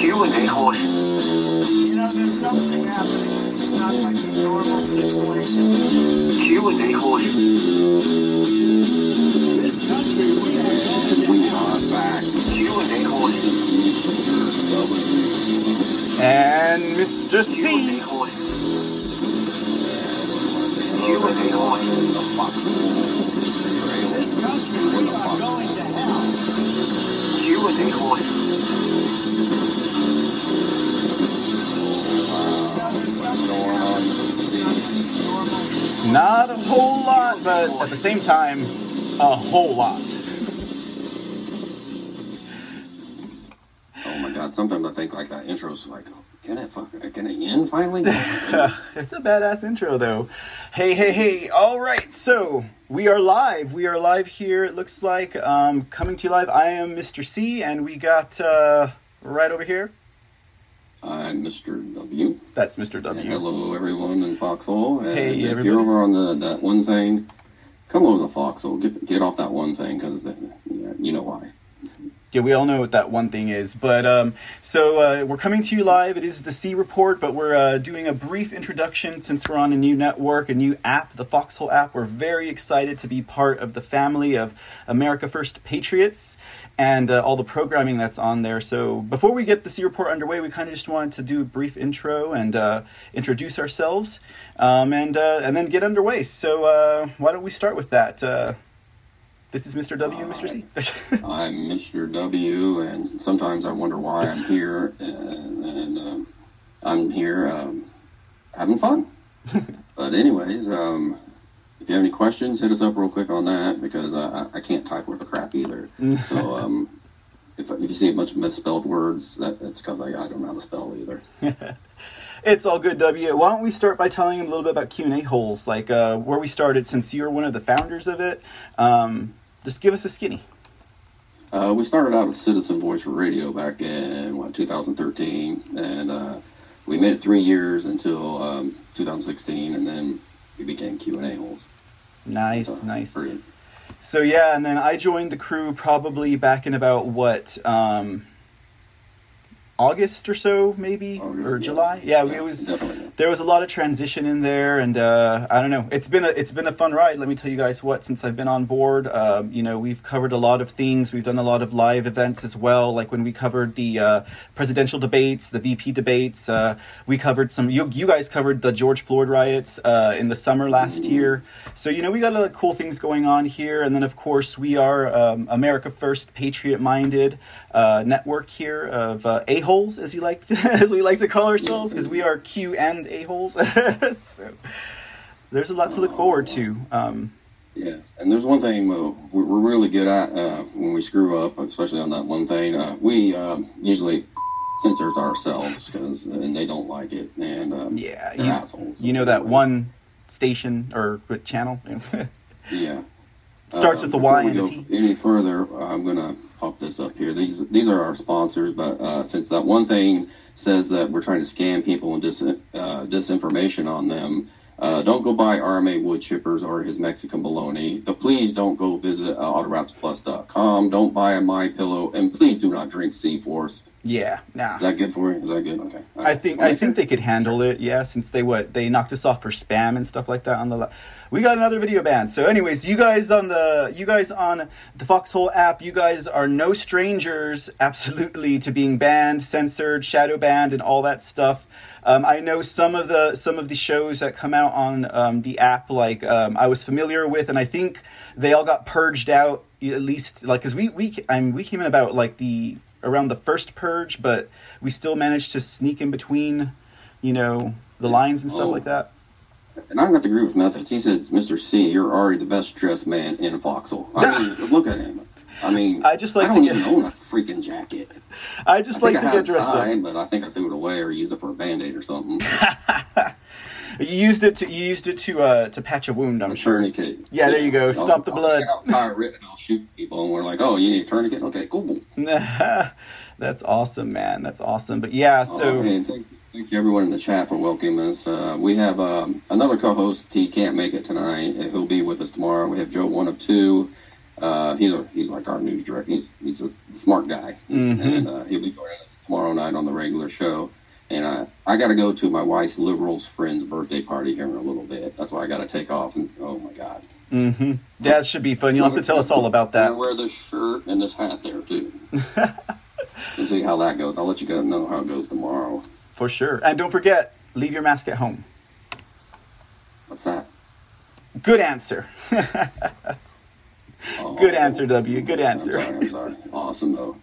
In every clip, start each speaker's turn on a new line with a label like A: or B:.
A: Q and A horse.
B: You know, there's something happening. This is not like a normal situation.
A: Q and A horse.
B: This country, we are going to
C: We
B: hell.
C: are back.
A: Q and A horse.
D: And Mr.
A: Q and A
D: C.
A: horse. Q and A horse.
B: This country, we are going to hell.
A: Q and A
D: Not a whole lot, but at the same time, a whole lot.
C: Oh my god, sometimes I think like that intro's like, can it fuck, can it end finally?
D: it's a badass intro, though. Hey, hey, hey. All right, so we are live. We are live here, it looks like. Um, coming to you live. I am Mr. C, and we got uh, right over here.
C: I'm Mr. W.
D: That's Mr.
C: And
D: W.
C: hello everyone in Foxhole. And
D: Hey,
C: if
D: everybody.
C: you're over on the that one thing, come over to the Foxhole. Get get off that one thing because yeah, you know why.
D: Yeah, we all know what that one thing is. But um, so uh, we're coming to you live. It is the C Report, but we're uh, doing a brief introduction since we're on a new network, a new app, the Foxhole app. We're very excited to be part of the family of America First Patriots and uh, all the programming that's on there. So before we get the C Report underway, we kind of just wanted to do a brief intro and uh, introduce ourselves, um, and uh, and then get underway. So uh, why don't we start with that? Uh, this is Mr. W and Mr. C.
C: I'm Mr. W. And sometimes I wonder why I'm here, and, and um, I'm here um, having fun. but anyways, um, you have any questions, hit us up real quick on that because uh, I, I can't type worth a crap either. so um, if, if you see a bunch of misspelled words, that, that's because I, I don't know how to spell either.
D: It's all good, W. Why don't we start by telling them a little bit about Q and A holes, like uh, where we started, since you're one of the founders of it. Um, just give us a skinny.
C: Uh, we started out with Citizen Voice for Radio back in what 2013, and uh, we made it three years until um, 2016, and then we became Q and A holes.
D: Nice,
C: So,
D: nice.
C: pretty-
D: So yeah, and then I joined the crew probably back in about what um, August or so, maybe
C: August,
D: or
C: yeah.
D: July. Yeah,
C: Yeah,
D: it was.
C: definitely.
D: There was a lot of transition in there, and uh, I don't know. It's been a it's been a fun ride. Let me tell you guys what. Since I've been on board, um, you know, we've covered a lot of things. We've done a lot of live events as well. Like when we covered the uh, presidential debates, the VP debates. Uh, we covered some. You you guys covered the George Floyd riots uh, in the summer last year. So you know, we got a lot of cool things going on here. And then of course we are um, America First, Patriot Minded uh, network here of uh, a holes, as you like as we like to call ourselves, because we are Q and a holes. so there's a lot to look forward to. Um,
C: Yeah, and there's one thing uh, we're really good at uh, when we screw up, especially on that one thing. Uh, we um, usually censor ourselves because and they don't like it, and um,
D: yeah, you,
C: assholes.
D: you know that one station or channel
C: Yeah.
D: Starts
C: Uh,
D: with the Y
C: we
D: and
C: go Any further? I'm gonna pop this up here. These these are our sponsors, but uh, since that one thing says that we're trying to scam people and dis, uh, disinformation on them, uh, don't go buy RMA wood chippers or his Mexican bologna. But please don't go visit uh, AutoWrapsPlus.com. Don't buy a My Pillow, and please do not drink C Force.
D: Yeah, nah.
C: Is that good for you? Is that good? Okay.
D: I think I think they could handle it. Yeah, since they what they knocked us off for spam and stuff like that on the. La- we got another video ban. So, anyways, you guys on the you guys on the Foxhole app, you guys are no strangers, absolutely, to being banned, censored, shadow banned, and all that stuff. Um, I know some of the some of the shows that come out on um, the app, like um, I was familiar with, and I think they all got purged out at least, like because we we I mean, we came in about like the around the first purge, but we still managed to sneak in between, you know, the lines and stuff
C: Oh.
D: like that.
C: And I'm going to agree with Methods. He says, Mr. C, you're already the best dressed man in Foxhole. I mean, look at him. I mean,
D: I just like
C: I
D: to get-
C: even own a freaking jacket.
D: I just
C: I
D: like to
C: I
D: get dressed up.
C: time, but I think I threw it away or used it for a band aid or something.
D: You used it to you used it to uh to patch a wound. I'm
C: A
D: sure.
C: tourniquet.
D: Yeah, there you go.
C: I'll-
D: Stop the
C: I'll
D: blood.
C: stick out pirate and I'll shoot people, and we're like, "Oh, you need a tourniquet? Okay, cool."
D: That's awesome, man. That's awesome. But yeah, so
C: oh, and thank, thank you everyone in the chat for welcoming us. Uh, we have um, another co-host. He can't make it tonight. Uh, He'll be with us tomorrow. We have Joe, one of two. Uh, he's a, he's like our news director. He's he's a smart guy,
D: Mhm.
C: and uh, he'll be joining us tomorrow night on the regular show. And I, I got to go to my wife's liberals friend's birthday party here in a little bit. That's why I got to take off. And oh my god,
D: Mm-hmm. That should be fun. You'll have to tell us all about
C: I
D: that.
C: wear this shirt and this hat there too. and see how that goes. I'll let you guys know how it goes tomorrow.
D: For sure. And don't forget, leave your mask at home.
C: What's that?
D: Good answer.
C: Oh,
D: Good answer, W. Good answer.
C: I'm sorry. I'm sorry. Awesome though.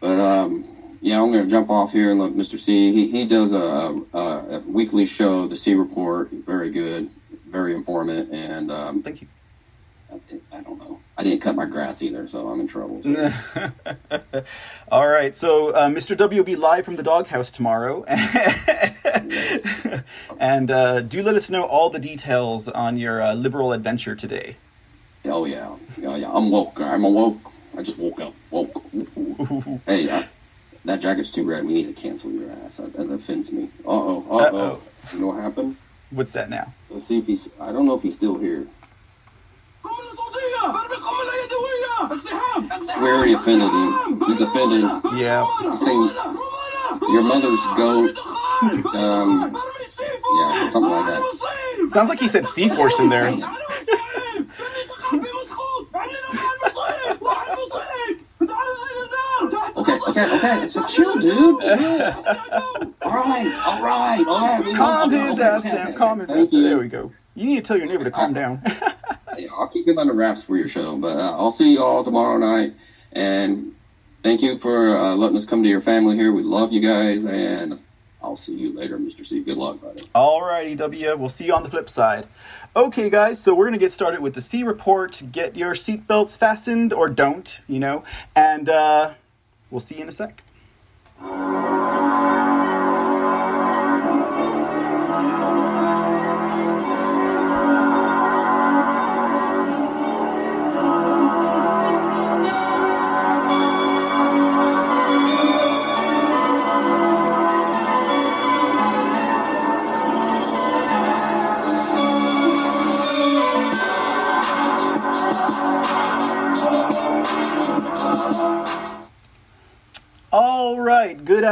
C: But um, yeah, I'm gonna jump off here and let Mr. C. He he does a, a, a weekly show, the C Report. Very good, very informative, and um,
D: Thank you.
C: I, I don't know. I didn't cut my grass either, so I'm in trouble. so-
D: All right. So, uh, Mr. W will be live from the doghouse tomorrow. and uh, do let us know all the details on your uh, liberal adventure today.
C: Oh yeah, yeah, yeah. I'm woke. I'm awoke. I just woke up. Woke. Hey, that jacket's too red. We need to cancel your ass. That, that offends me. Uh oh. Uh
D: Uh-oh.
C: oh. You know what happened?
D: What's that now?
C: Let's see if he's. I don't know if he's still here. We already offended him. He's offended.
D: Yeah.
C: He's saying your mother's goat. Um, yeah, something like that.
D: Sounds like he said C Force in there.
C: Okay, okay, okay. So chill, dude. All right, all right, all right.
D: Calm his ass down. Calm his ass down. There we go. You need to tell your neighbor to calm down.
C: Yeah, I'll keep him under wraps for your show, but uh, I'll see you all tomorrow night. And thank you for uh, letting us come to your family here. We love you guys, and I'll see you later, Mr. C. Good luck, buddy.
D: Alrighty, W. We'll see you on the flip side. Okay, guys, so we're going to get started with the C report. Get your seatbelts fastened, or don't, you know, and uh, we'll see you in a sec.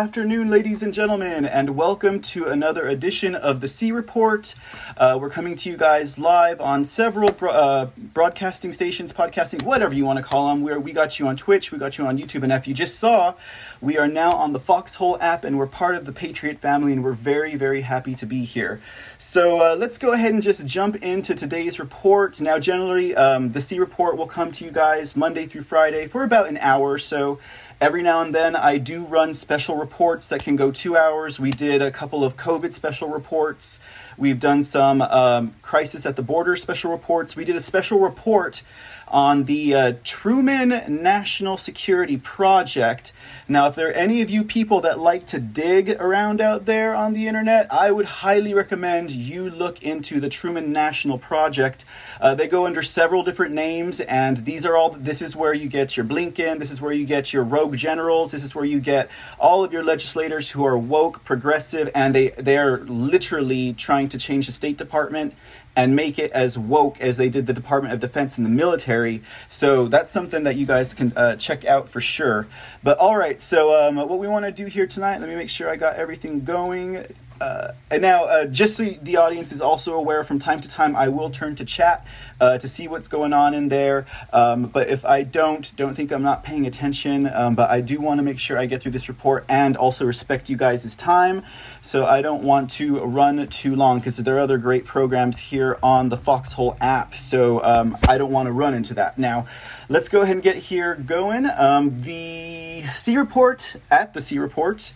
D: Afternoon, ladies and gentlemen, and welcome to another edition of the C Report. Uh, we're coming to you guys live on several bro- uh, broadcasting stations, podcasting, whatever you want to call them. Where we got you on Twitch, we got you on YouTube, and if you just saw, we are now on the Foxhole app, and we're part of the Patriot family, and we're very, very happy to be here. So uh, let's go ahead and just jump into today's report. Now, generally, um, the C Report will come to you guys Monday through Friday for about an hour or so. Every now and then, I do run special reports that can go two hours. We did a couple of COVID special reports. We've done some um, crisis at the border special reports. We did a special report on the uh, Truman National Security Project. Now, if there are any of you people that like to dig around out there on the internet, I would highly recommend you look into the Truman National Project. Uh, they go under several different names, and these are all. This is where you get your Blinken. This is where you get your rogue generals. This is where you get all of your legislators who are woke, progressive, and they they are literally trying to change the State Department and make it as woke as they did the Department of Defense and the military. So that's something that you guys can uh, check out for sure. But all right, so um, what we want to do here tonight, let me make sure I got everything going. Uh, and now, uh, just so the audience is also aware, from time to time I will turn to chat uh, to see what's going on in there. Um, but if I don't, don't think I'm not paying attention. Um, but I do want to make sure I get through this report and also respect you guys' time. So I don't want to run too long because there are other great programs here on the Foxhole app. So um, I don't want to run into that. Now, let's go ahead and get here going. Um, the C report at the C report,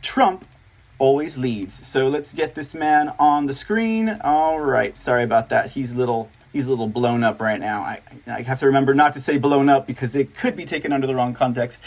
D: Trump always leads. So let's get this man on the screen. All right, sorry about that. He's little he's a little blown up right now. I, I have to remember not to say blown up because it could be taken under the wrong context.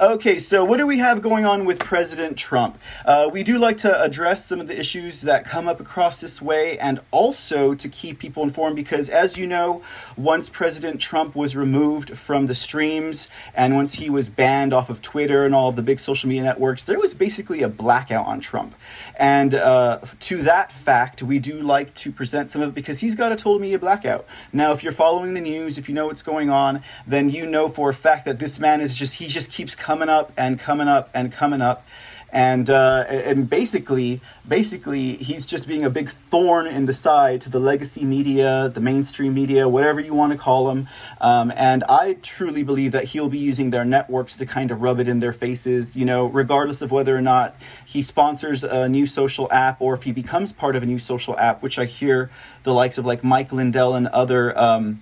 D: Okay, so what do we have going on with President Trump? Uh, we do like to address some of the issues that come up across this way and also to keep people informed because, as you know, once President Trump was removed from the streams and once he was banned off of Twitter and all of the big social media networks, there was basically a blackout on Trump. And uh, to that fact, we do like to present some of it because he's got a total media blackout. Now, if you're following the news, if you know what's going on, then you know for a fact that this man is just, he just keeps coming up and coming up and coming up. And uh, and basically, basically, he's just being a big thorn in the side to the legacy media, the mainstream media, whatever you want to call them. Um, and I truly believe that he'll be using their networks to kind of rub it in their faces, you know, regardless of whether or not he sponsors a new social app or if he becomes part of a new social app, which I hear the likes of like Mike Lindell and other. Um,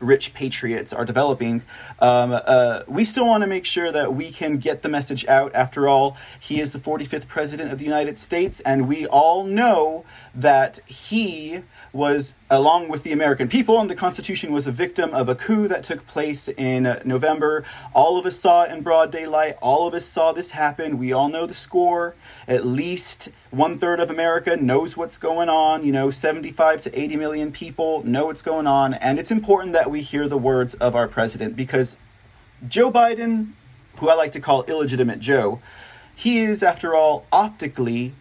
D: rich patriots are developing. Um, uh, we still want to make sure that we can get the message out. After all, he is the 45th president of the United States, and we all know that he was, along with the American people, and the Constitution was a victim of a coup that took place in November. All of us saw it in broad daylight. All of us saw this happen. We all know the score. At least one third of America knows what's going on. You know, 75 to 80 million people know what's going on. And it's important that we hear the words of our president because Joe Biden, who I like to call illegitimate Joe, he is, after all, optically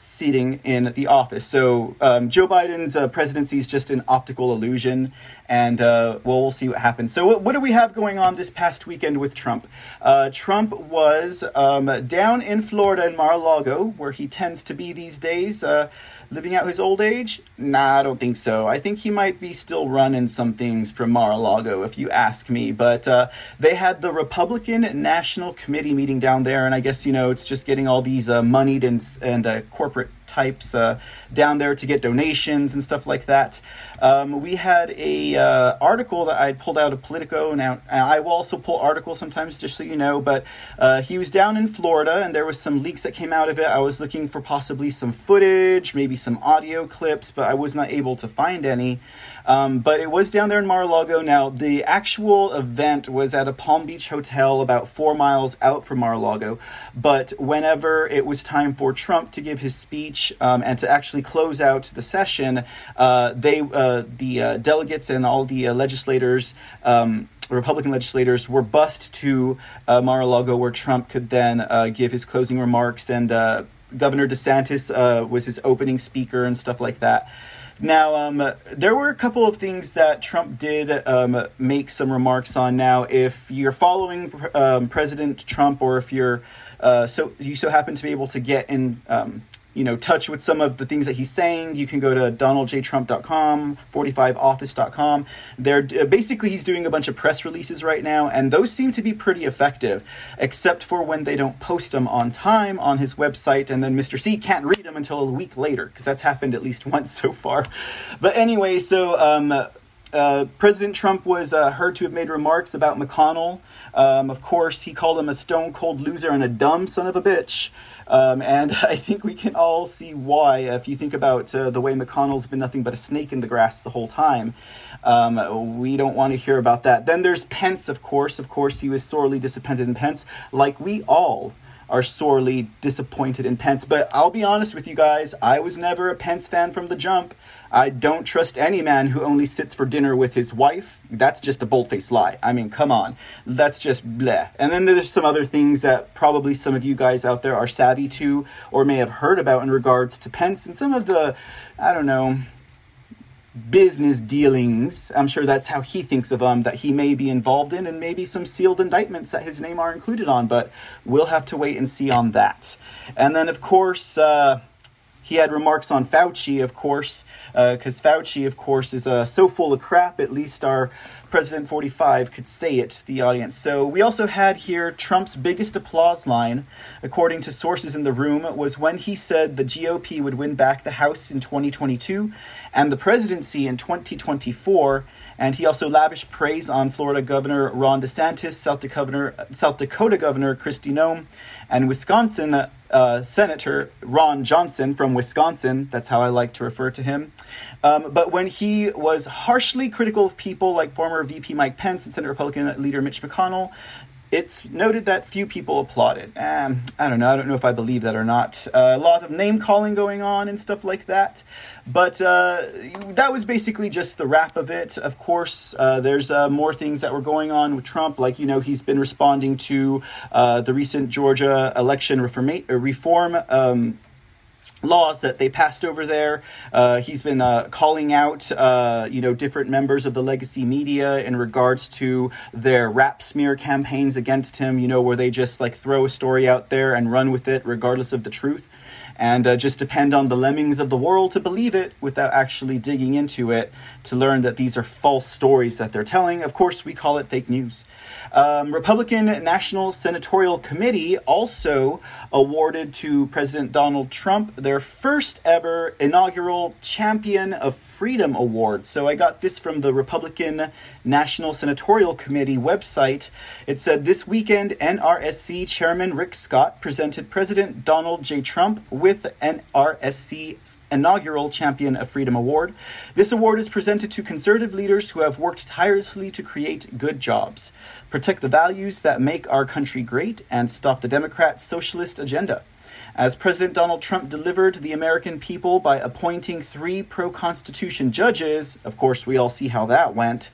D: sitting in the office. So um, Joe Biden's uh, presidency is just an optical illusion, and uh, well, we'll see what happens. So, what, what, do we have going on this past weekend with Trump? Uh, Trump was um, down in Florida in Mar-a-Lago, where he tends to be these days. Uh, living out his old age? Nah, I don't think so. I think he might be still running some things from Mar-a-Lago, if you ask me. But uh, they had the Republican National Committee meeting down there, and I guess you know it's just getting all these uh, moneyed and and uh, corporate types uh, down there to get donations and stuff like that. Um, we had a uh, article that I pulled out of Politico. Now I will also pull articles sometimes, just so you know. But uh, he was down in Florida, and there was some leaks that came out of it. I was looking for possibly some footage, maybe some audio clips, but I was not able to find any. Um, but it was down there in Mar-a-Lago. Now, the actual event was at a Palm Beach hotel about four miles out from Mar-a-Lago. But whenever it was time for Trump to give his speech um, and to actually close out the session, uh, they, uh, the uh, delegates and all the uh, legislators, um, Republican legislators were bussed to uh, Mar-a-Lago, where Trump could then uh, give his closing remarks, and Governor DeSantis was his opening speaker and stuff like that. Now, um, there were a couple of things that Trump did um, make some remarks on. Now, if you're following um, President Trump, or if you're uh, so you so happen to be able to get in um, you know touch with some of the things that he's saying you can go to donaldjtrump.com 45office.com they're uh, basically he's doing a bunch of press releases right now and those seem to be pretty effective except for when they don't post them on time on his website and then mr c can't read them until a week later because that's happened at least once so far but anyway so um, uh, President Trump was uh, heard to have made remarks about McConnell. Um, of course, he called him a stone cold loser and a dumb son of a bitch. Um, and I think we can all see why if you think about uh, the way McConnell's been nothing but a snake in the grass the whole time. Um, we don't want to hear about that. Then there's Pence, of course. Of course, he was sorely disappointed in Pence, like we all are sorely disappointed in Pence. But I'll be honest with you guys, I was never a Pence fan from the jump. I don't trust any man who only sits for dinner with his wife. That's just a bold-faced lie. I mean, come on. That's just bleh. And then there's some other things that probably some of you guys out there are savvy to or may have heard about in regards to Pence and some of the, I don't know, business dealings. I'm sure that's how he thinks of them that he may be involved in, and maybe some sealed indictments that his name are included on. But we'll have to wait and see on that. And then, of course, uh, he had remarks on Fauci, of course, because uh, Fauci, of course, is uh, so full of crap. At least our President 45 could say it to the audience. So we also had here Trump's biggest applause line, according to sources in the room, was when he said the GOP would win back the House in 2022 and the presidency in 2024. And he also lavished praise on Florida Governor Ron DeSantis, South Dakota, South Dakota Governor Kristi Noem, and Wisconsin uh, Senator Ron Johnson from Wisconsin. That's how I like to refer to him. Um, but when he was harshly critical of people like former VP Mike Pence and Senate Republican leader Mitch McConnell, it's noted that few people applauded. Um, I don't know. I don't know if I believe that or not. Uh, a lot of name calling going on and stuff like that. But uh, that was basically just the wrap of it. Of course, uh, there's uh, more things that were going on with Trump. Like, you know, he's been responding to uh, the recent Georgia election uh, reform. Um, laws that they passed over there. Uh, he's been uh, calling out, uh, you know, different members of the legacy media in regards to their rap smear campaigns against him. You know, where they just like throw a story out there and run with it regardless of the truth. And uh, just depend on the lemmings of the world to believe it without actually digging into it to learn that these are false stories that they're telling. Of course, we call it fake news. Um, Republican National Senatorial Committee also awarded to President Donald Trump their first ever inaugural Champion of Freedom Award. So I got this from the Republican National Senatorial Committee website. It said this weekend, NRSC Chairman Rick Scott presented President Donald J. Trump with NRSC inaugural Champion of Freedom Award. This award is presented to conservative leaders who have worked tirelessly to create good jobs, protect the values that make our country great, and stop the Democrats' socialist agenda. As President Donald Trump delivered the American people by appointing three pro Constitution judges, of course, we all see how that went,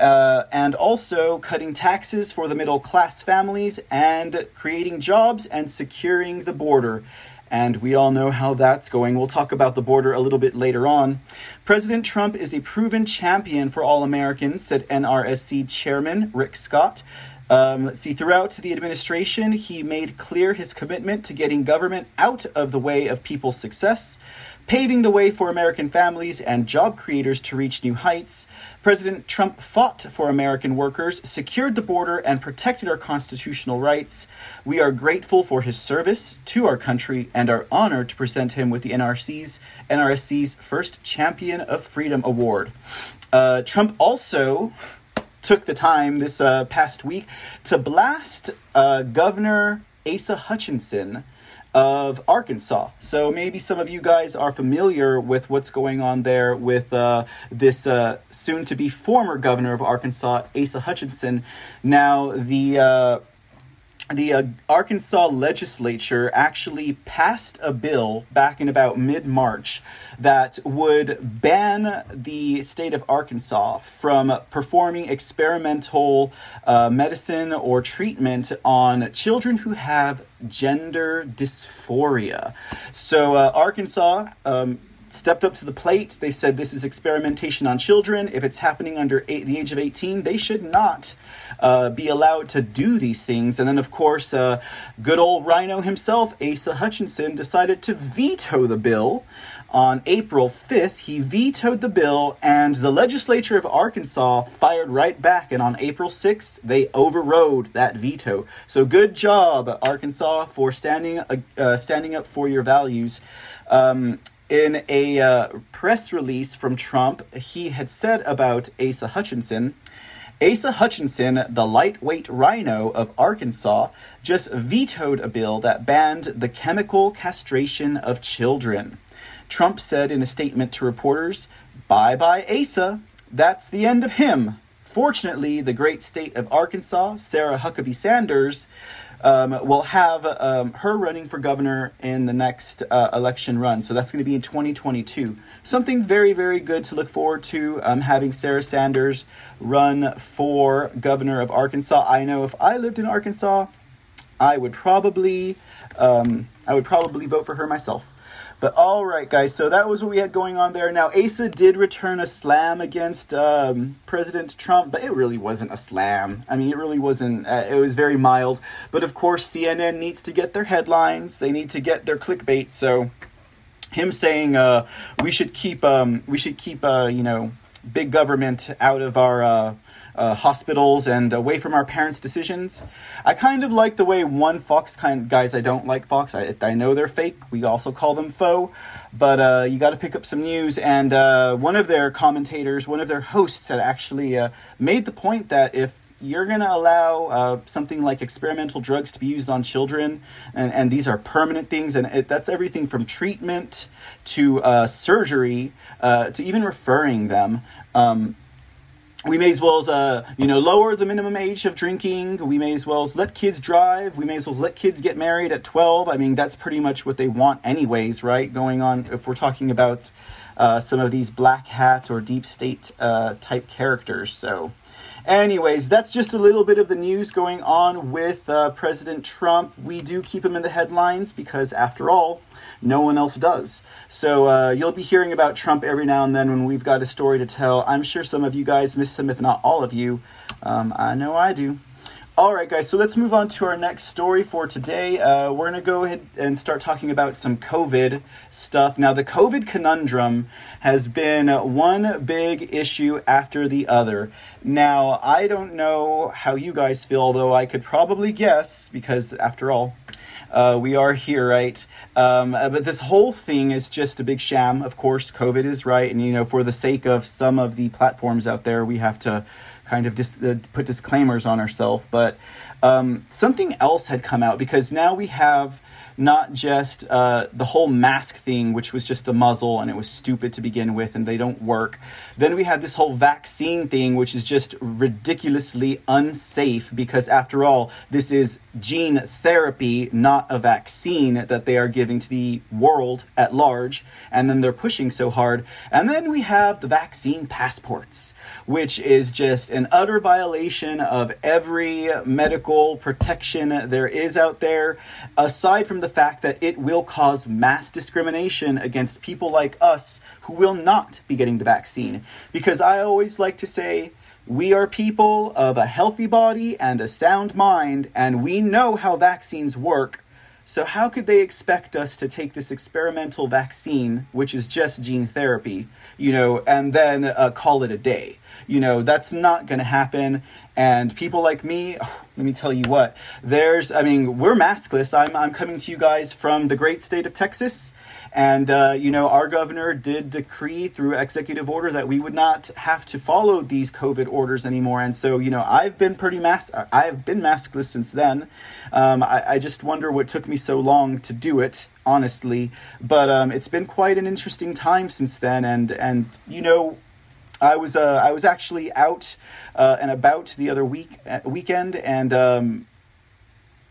D: uh, and also cutting taxes for the middle class families and creating jobs and securing the border and we all know how that's going. We'll talk about the border a little bit later on. President Trump is a proven champion for all Americans, said NRSC Chairman Rick Scott. Um, let's see, throughout the administration, he made clear his commitment to getting government out of the way of people's success paving the way for American families and job creators to reach new heights. President Trump fought for American workers, secured the border, and protected our constitutional rights. We are grateful for his service to our country and are honored to present him with the NRC's NRSC's first Champion of Freedom Award. Uh, Trump also took the time this uh, past week to blast uh, Governor Asa Hutchinson of Arkansas. So maybe some of you guys are familiar with what's going on there with uh, this uh, soon to be former governor of Arkansas, Asa Hutchinson. Now, the uh, the uh, Arkansas legislature actually passed a bill back in about mid March that would ban the state of Arkansas from performing experimental uh, medicine or treatment on children who have gender dysphoria. So, uh, Arkansas. Um, stepped up to the plate. They said this is experimentation on children. If it's happening under eight, the age of 18, they should not uh, be allowed to do these things. And then, of course, uh, good old RINO himself, Asa Hutchinson, decided to veto the bill. On April 5th, he vetoed the bill, and the legislature of Arkansas fired right back. And on April 6th, they overrode that veto. So, good job, Arkansas, for standing uh, standing up for your values. Um, in a uh, press release from Trump, he had said about Asa Hutchinson Asa Hutchinson, the lightweight RINO of Arkansas, just vetoed a bill that banned the chemical castration of children. Trump said in a statement to reporters, Bye bye, Asa. That's the end of him. Fortunately, the great state of Arkansas, Sarah Huckabee Sanders, um, will have um, her running for governor in the next uh, election run. So that's going to be in 2022. Something very, very good to look forward to um, having Sarah Sanders run for governor of Arkansas. I know if I lived in Arkansas, I would probably, um, I would probably vote for her myself. But all right, guys. So that was what we had going on there. Now, Asa did return a slam against um, President Trump, but it really wasn't a slam. I mean, it really wasn't. Uh, it was very mild. But of course, CNN needs to get their headlines. They need to get their clickbait. So him saying uh, we should keep um, we should keep uh, you know big government out of our uh, hospitals and away from our parents' decisions. I kind of like the way one Fox kind guys. I don't like Fox. I, I know they're fake. We also call them faux, but uh, you got to pick up some news. And uh, one of their commentators, one of their hosts, had actually uh, made the point that if you're going to allow uh, something like experimental drugs to be used on children, and, and these are permanent things, and it, that's everything from treatment to uh, surgery uh, to even referring them. Um, we may as well as uh, you know lower the minimum age of drinking. We may as well as let kids drive. We may as well let kids get married at 12 i mean that's pretty much what they want anyways right? Going on if we're talking about uh, some of these black hat or deep state uh, type characters. So Anyways, that's just a little bit of the news going on with uh, President Trump. We do keep him in the headlines because, after all, no one else does. So uh, you'll be hearing about Trump every now and then when we've got a story to tell. I'm sure some of you guys miss him, if not all of you. Um, I know I do. All right, guys, so let's move on to our next story for today. Uh, we're going to go ahead and start talking about some COVID stuff. Now, the COVID conundrum has been one big issue after the other. Now, I don't know how you guys feel, although I could probably guess, because after all, uh, we are here, right? Um, uh, but this whole thing is just a big sham. Of course, COVID is right, and you know, for the sake of some of the platforms out there, we have to kind of dis- uh, put disclaimers on ourselves. But um, something else had come out because now we have not just uh, the whole mask thing, which was just a muzzle and it was stupid to begin with and they don't work. Then we have this whole vaccine thing, which is just ridiculously unsafe because, after all, this is gene therapy, not a vaccine that they are giving to the world at large. And then they're pushing so hard. And then we have the vaccine passports, which is just an utter violation of every medical protection there is out there, aside from the fact that it will cause mass discrimination against people like us who will not be getting the vaccine. Because I always like to say, we are people of a healthy body and a sound mind, and we know how vaccines work. So, how could they expect us to take this experimental vaccine, which is just gene therapy, you know, and then uh, call it a day? You know, that's not going to happen. And people like me, let me tell you what, there's, I mean, we're maskless. I'm, I'm coming to you guys from the great state of Texas. And, uh, you know, our governor did decree through executive order that we would not have to follow these COVID orders anymore. And so, you know, I've been pretty mask, I've been maskless since then. Um, I, I, just wonder what took me so long to do it, honestly. But um, it's been quite an interesting time since then. And, and you know, I was uh, I was actually out uh, and about the other week uh, weekend, and um,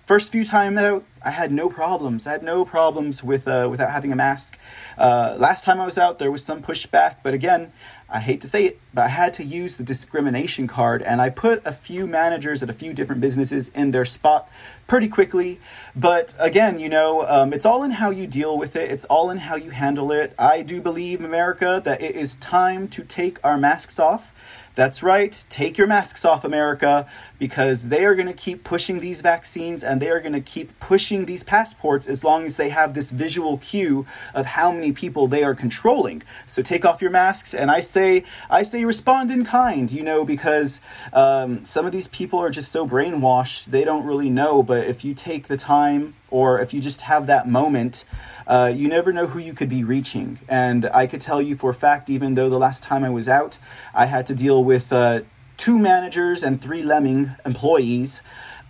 D: first few times out, I had no problems. I had no problems with uh, without having a mask. Uh, last time I was out, there was some pushback, but again, I hate to say it, but I had to use the discrimination card, and I put a few managers at a few different businesses in their spot pretty quickly. But again, you know, um, it's all in how you deal with it. It's all in how you handle it. I do believe, America, that it is time to take our masks off. That's right, take your masks off, America, because they are going to keep pushing these vaccines and they are going to keep pushing these passports as long as they have this visual cue of how many people they are controlling. So take off your masks, and I say, I say, respond in kind, you know, because um, some of these people are just so brainwashed they don't really know. But if you take the time, or if you just have that moment, uh, you never know who you could be reaching. And I could tell you for a fact, even though the last time I was out, I had to deal with uh, two managers and three lemming employees.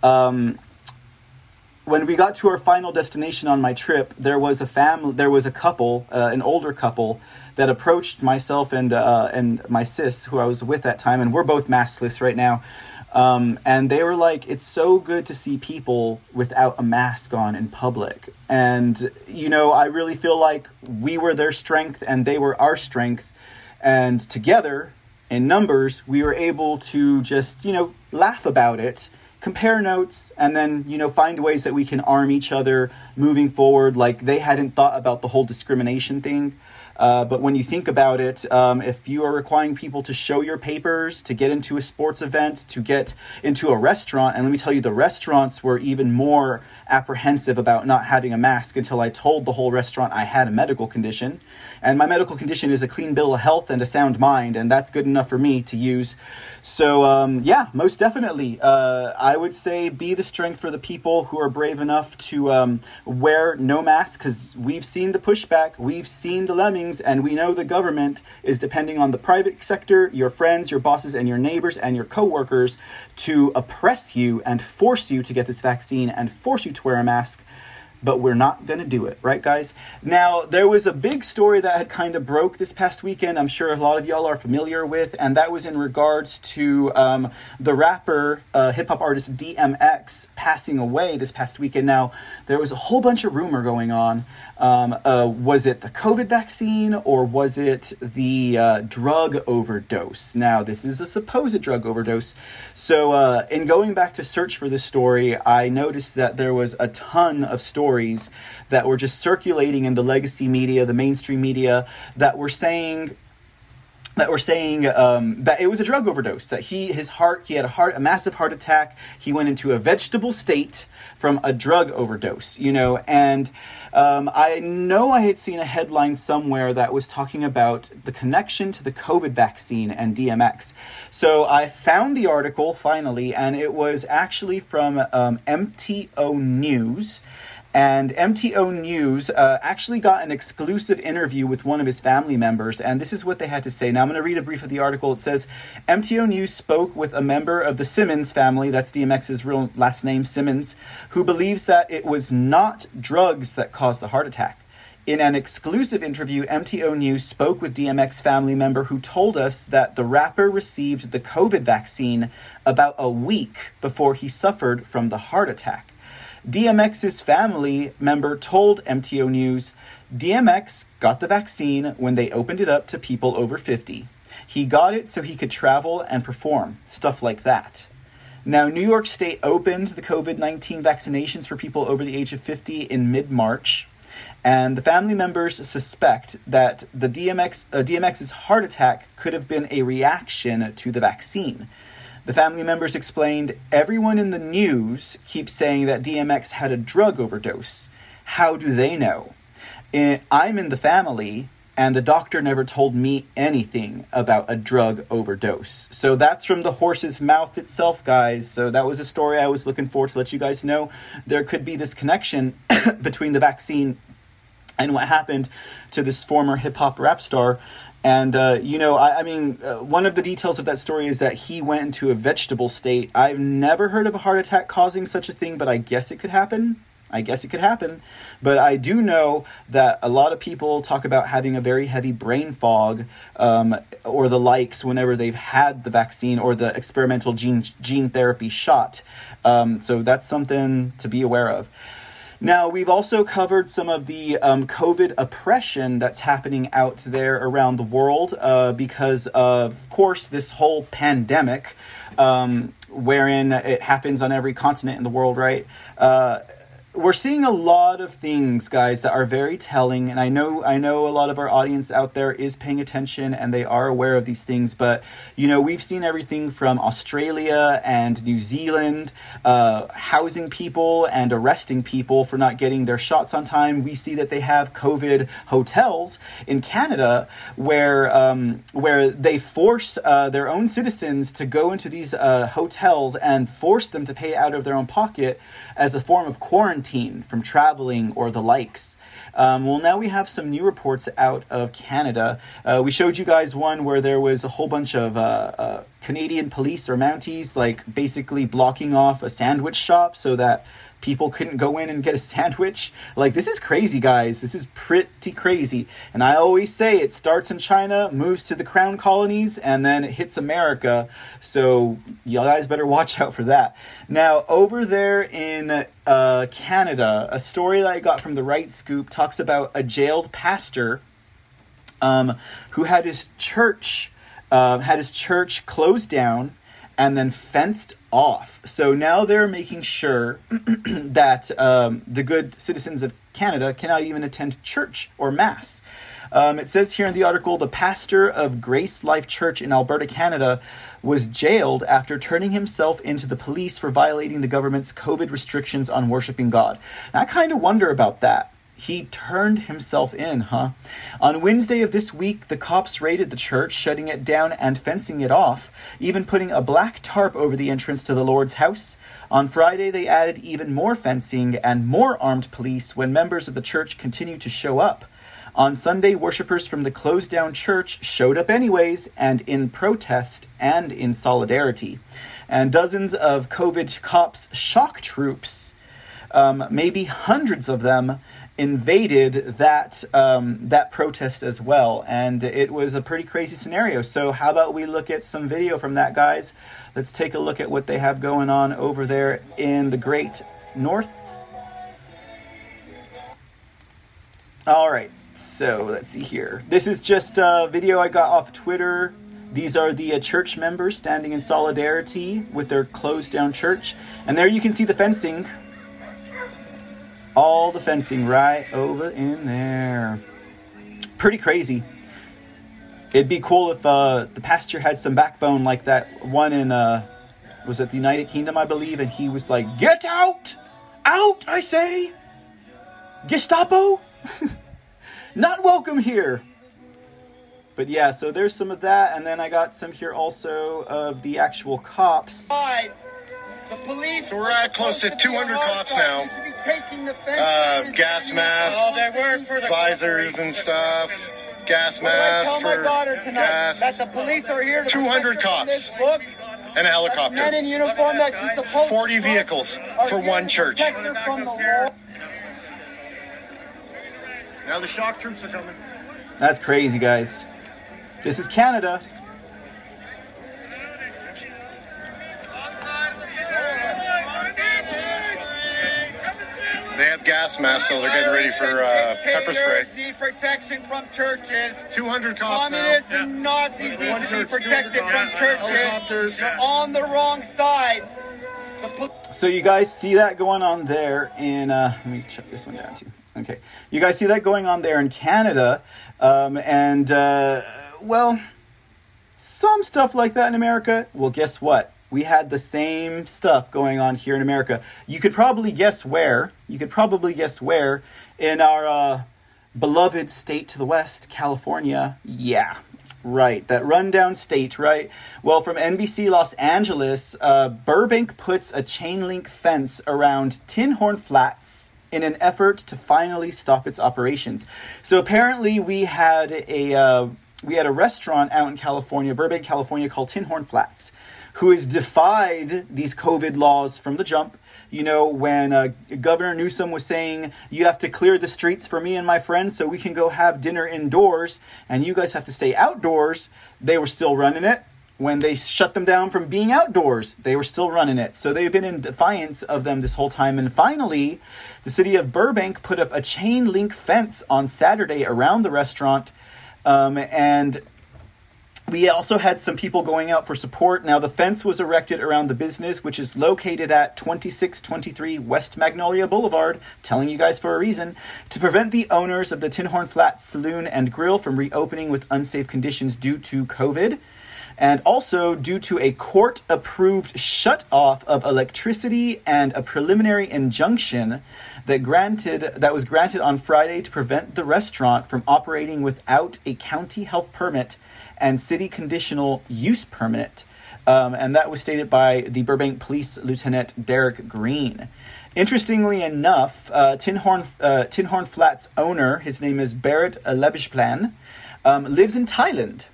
D: Um, when we got to our final destination on my trip, there was a family, there was a couple, uh, an older couple, that approached myself and uh, and my sis, who I was with that time, and we're both maskless right now. Um, and they were like, it's so good to see people without a mask on in public. And, you know, I really feel like we were their strength and they were our strength. And together, in numbers, we were able to just, you know, laugh about it, compare notes, and then, you know, find ways that we can arm each other moving forward. Like they hadn't thought about the whole discrimination thing. Uh, but when you think about it, um, if you are requiring people to show your papers, to get into a sports event, to get into a restaurant, and let me tell you, the restaurants were even more apprehensive about not having a mask until I told the whole restaurant I had a medical condition. And my medical condition is a clean bill of health and a sound mind, and that's good enough for me to use. So, um, yeah, most definitely. Uh, I would say be the strength for the people who are brave enough to um, wear no mask because we've seen the pushback, we've seen the lemmings, and we know the government is depending on the private sector, your friends, your bosses, and your neighbors and your coworkers to oppress you and force you to get this vaccine and force you to wear a mask but we're not going to do it, right, guys? Now, there was a big story that had kind of broke this past weekend. I'm sure a lot of y'all are familiar with, and that was in regards to um, the rapper, uh, hip hop artist DMX passing away this past weekend. Now, there was a whole bunch of rumor going on. Um, uh, was it the COVID vaccine or was it the uh, drug overdose? Now, this is a supposed drug overdose. So, uh, in going back to search for this story, I noticed that there was a ton of stories that were just circulating in the legacy media, the mainstream media, that were saying that were saying um, that it was a drug overdose. That he, his heart, he had a heart, a massive heart attack. He went into a vegetable state from a drug overdose. You know, and um, I know I had seen a headline somewhere that was talking about the connection to the COVID vaccine and DMX. So I found the article finally, and it was actually from um, MTO News. And MTO News uh, actually got an exclusive interview with one of his family members, and this is what they had to say. Now, I'm going to read a brief of the article. It says MTO News spoke with a member of the Simmons family, that's DMX's real last name, Simmons, who believes that it was not drugs that caused the heart attack. In an exclusive interview, MTO News spoke with DMX family member who told us that the rapper received the COVID vaccine about a week before he suffered from the heart attack. DMX's family member told MTO News DMX got the vaccine when they opened it up to people over 50. He got it so he could travel and perform, stuff like that. Now, New York State opened the COVID 19 vaccinations for people over the age of 50 in mid March, and the family members suspect that the DMX, uh, DMX's heart attack could have been a reaction to the vaccine. The family members explained everyone in the news keeps saying that DMX had a drug overdose. How do they know? I'm in the family, and the doctor never told me anything about a drug overdose. So that's from the horse's mouth itself, guys. So that was a story I was looking for to let you guys know there could be this connection between the vaccine and what happened to this former hip hop rap star. And, uh, you know, I, I mean, uh, one of the details of that story is that he went into a vegetable state. I've never heard of a heart attack causing such a thing, but I guess it could happen. I guess it could happen. But I do know that a lot of people talk about having a very heavy brain fog um, or the likes whenever they've had the vaccine or the experimental gene, gene therapy shot. Um, so that's something to be aware of. Now, we've also covered some of the um, COVID oppression that's happening out there around the world uh, because of, course, this whole pandemic, um, wherein it happens on every continent in the world, right? Uh, we're seeing a lot of things guys that are very telling and i know i know a lot of our audience out there is paying attention and they are aware of these things but you know we've seen everything from australia and new zealand uh, housing people and arresting people for not getting their shots on time. We see that they have covid hotels in canada where um, where they force uh, their own citizens to go into these uh, hotels and force them to pay out of their own pocket as a form of quarantine from traveling or the likes. Um, well, now we have some new reports out of Canada. Uh, we showed you guys one where there was a whole bunch of uh, uh, Canadian police or Mounties, like basically blocking off a sandwich shop so that people couldn't go in and get a sandwich. Like, this is crazy, guys. This is pretty crazy. And I always say it starts in China, moves to the crown colonies, and then it hits America. So, you guys better watch out for that. Now, over there in uh, Canada, a story that I got from the Right Scoop talks about a jailed pastor um, who had his church. Uh, had his church closed down and then fenced off. So now they're making sure that um, the good citizens of Canada cannot even attend church or mass. Um, it says here in the article the pastor of Grace Life Church in Alberta, Canada, was jailed after turning himself into the police for violating the government's COVID restrictions on worshiping God. And I kind of wonder about that. He turned himself in, huh? On Wednesday of this week, the cops raided the church, shutting it down and fencing it off, even putting a black tarp over the entrance to the Lord's house. On Friday, they added even more fencing and more armed police when members of the church continued to show up. On Sunday, worshippers from the closed down church showed up anyways and in protest and in solidarity. And dozens of COVID cops shock troops um, maybe hundreds of them invaded that um, that protest as well, and it was a pretty crazy scenario. So, how about we look at some video from that, guys? Let's take a look at what they have going on over there in the Great North. All right, so let's see here. This is just a video I got off Twitter. These are the uh, church members standing in solidarity with their closed down church. And there you can see the fencing. All the fencing right over in there. Pretty crazy. It'd be cool if uh, the pasture had some backbone like that one in, uh, was it the United Kingdom, I believe? And he was like, Get out! Out, I say! Gestapo? Not welcome here! But yeah, so there's some of that, and then I got some here also of the actual cops.
E: Five. The police.
F: So we're at close to 200 cops now.
E: They should be taking the
F: Uh, gas masks,
E: Oh, they work for the
F: visors and stuff, gas
E: What I
F: masks
E: tell my
F: for
E: daughter tonight?
F: gas,
E: That the police are here
F: 200
E: protect her from
F: cops. And a
E: Men
F: helicopter.
E: in uniform that she's supposed
F: 40 vehicles for one church.
E: protect her from the law.
F: Now the shock troops are coming.
D: That's crazy, guys. This is Canada.
F: Gas masks, so they're getting ready for uh, pepper spray.
E: Need protection from churches.
F: 200 cops now.
E: Communists and Nazis need
F: One
E: to be
F: church,
E: protected from
F: cops.
E: churches.
F: Helicopters.
E: You're on the wrong side. The
D: So you guys see that going on there in uh, let me shut this one down too. Okay, you guys see that going on there in Canada, um, and uh, well, some stuff like that in America. Well, guess what? We had the same stuff going on here in America. You could probably guess where. You could probably guess where in our uh, beloved state to the west, California. Yeah, right. That rundown state, right? Well, from NBC Los Angeles, uh, Burbank puts a chain link fence around Tinhorn Flats in an effort to finally stop its operations. So apparently, we had a uh, we had a restaurant out in California, Burbank, California, called Tinhorn Flats, who has defied these COVID laws from the jump. You know, when uh, Governor Newsom was saying, you have to clear the streets for me and my friends so we can go have dinner indoors, and you guys have to stay outdoors, they were still running it. When they shut them down from being outdoors, they were still running it. So they've been in defiance of them this whole time. And finally, the city of Burbank put up a chain link fence on Saturday around the restaurant. Um, and we also had some people going out for support. Now, the fence was erected around the business, which is located at 2623 West Magnolia Boulevard, telling you guys for a reason, to prevent the owners of the Tinhorn Flats Saloon and Grill from reopening with unsafe conditions due to COVID. And also due to a court approved shut off of electricity and a preliminary injunction that granted that was granted on Friday to prevent the restaurant from operating without a county health permit and city conditional use permit. Um, and that was stated by the Burbank Police Lieutenant Derek Green. Interestingly enough, uh, Tin, Horn, uh, Tinhorn Flats owner, his name is Baret Lepejian, um, lives in Thailand,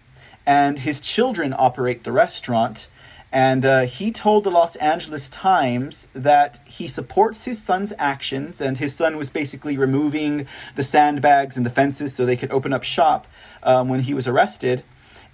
D: and his children operate the restaurant. And uh, he told the Los Angeles Times that he supports his son's actions, and his son was basically removing the sandbags and the fences so they could open up shop um, when he was arrested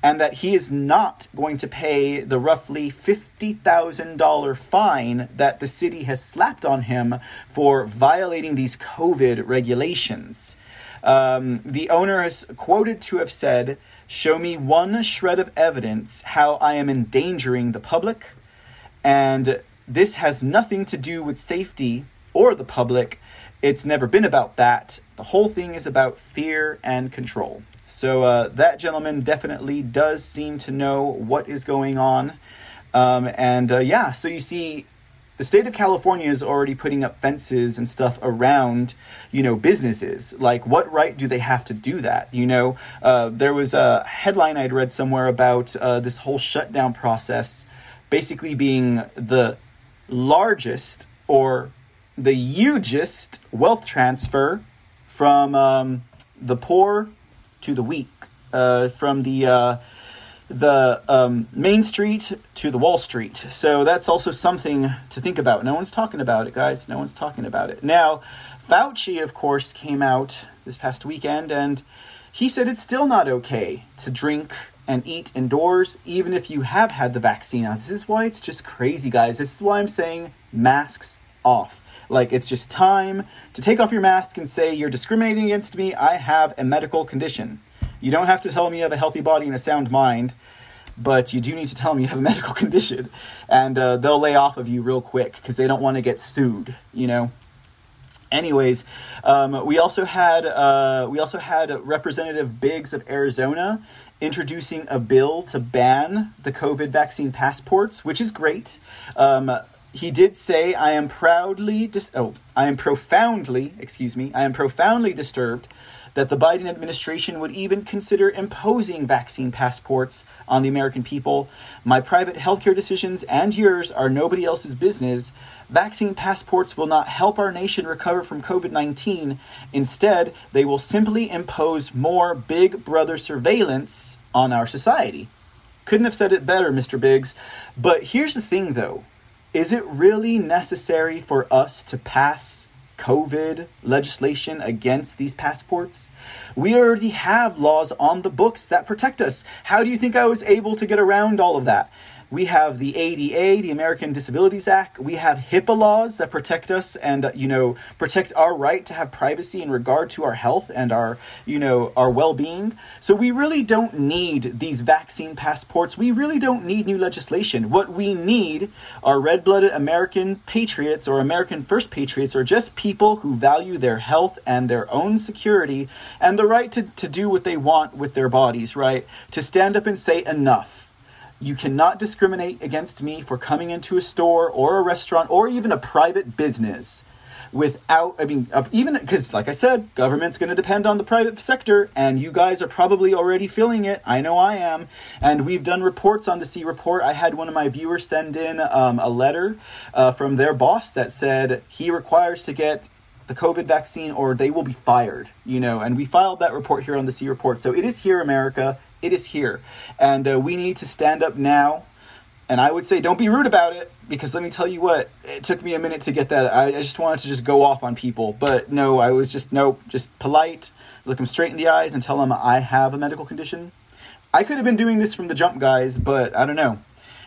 D: and that he is not going to pay the roughly $50,000 fine that the city has slapped on him for violating these COVID regulations. Um, the owner is quoted to have said, Show me one shred of evidence how I am endangering the public, and this has nothing to do with safety or the public. It's never been about that. The whole thing is about fear and control. So uh, that gentleman definitely does seem to know what is going on. Um, and uh, yeah, so you see, the state of California is already putting up fences and stuff around, you know, businesses. Like, what right do they have to do that? You know, uh, there was a headline I'd read somewhere about uh, this whole shutdown process basically being the largest or the hugest wealth transfer from um, the poor to the weak, uh, from the uh, the um, Main Street to the Wall Street. So that's also something to think about. No one's talking about it, guys. No one's talking about it. Now, Fauci, of course, came out this past weekend and he said it's still not okay to drink and eat indoors, even if you have had the vaccine. Now, this is why it's just crazy, guys. This is why I'm saying masks off. Like, it's just time to take off your mask and say, You're discriminating against me. I have a medical condition. You don't have to tell me you have a healthy body and a sound mind, but you do need to tell me you have a medical condition. And uh, they'll lay off of you real quick because they don't want to get sued, you know? Anyways, um, we also had uh, we also had Representative Biggs of Arizona introducing a bill to ban the COVID vaccine passports, which is great. Um, he did say, "I am proudly dis- oh, I am profoundly, excuse me, I am profoundly disturbed." That the Biden administration would even consider imposing vaccine passports on the American people. My private healthcare decisions and yours are nobody else's business. Vaccine passports will not help our nation recover from COVID 19. Instead, they will simply impose more big brother surveillance on our society. Couldn't have said it better, Mr. Biggs. But here's the thing, though is it really necessary for us to pass COVID legislation against these passports? We already have laws on the books that protect us. How do you think I was able to get around all of that? We have the ADA, the American Disabilities Act. We have HIPAA laws that protect us and you know protect our right to have privacy in regard to our health and our you know our well-being. So we really don't need these vaccine passports. We really don't need new legislation. What we need are red-blooded American patriots or American first patriots or just people who value their health and their own security and the right to, to do what they want with their bodies, right? To stand up and say enough. You cannot discriminate against me for coming into a store or a restaurant or even a private business without, I mean, uh, even because, like I said, government's going to depend on the private sector, and you guys are probably already feeling it. I know I am. And we've done reports on the C report. I had one of my viewers send in um, a letter uh, from their boss that said he requires to get the COVID vaccine or they will be fired, you know, and we filed that report here on the C report. So it is here, America. It is here. And uh, we need to stand up now. And I would say don't be rude about it because let me tell you what, it took me a minute to get that. I, I just wanted to just go off on people. But no, I was just, nope, just polite, look them straight in the eyes and tell them I have a medical condition. I could have been doing this from the jump, guys, but I don't know.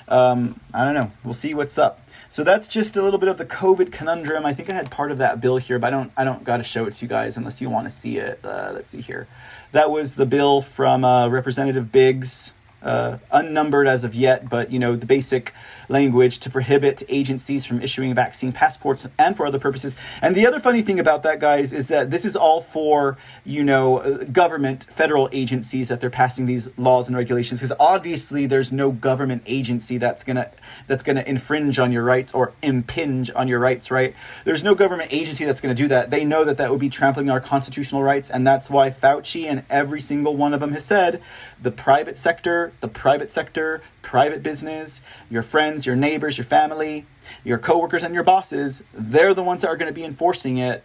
D: Um, I don't know. We'll see what's up. So that's just a little bit of the COVID conundrum. I think I had part of that bill here, but I don't. I don't got to show it to you guys unless you want to see it. Uh, let's see here. That was the bill from uh, Representative Biggs, uh, unnumbered as of yet, but you know the basic language to prohibit agencies from issuing vaccine passports and for other purposes. And the other funny thing about that, guys, is that this is all for you know uh, government, federal agencies that they're passing these laws and regulations because obviously there's no government agency that's gonna that's gonna infringe on your rights or impinge on your rights, right? There's no government agency that's gonna do that. They know that that would be trampling our constitutional rights, and that's why Fauci and every single one of them has said the private sector, the private sector, private business, your friends, your neighbors, your family, your coworkers, and your bosses, they're the ones that are going to be enforcing it.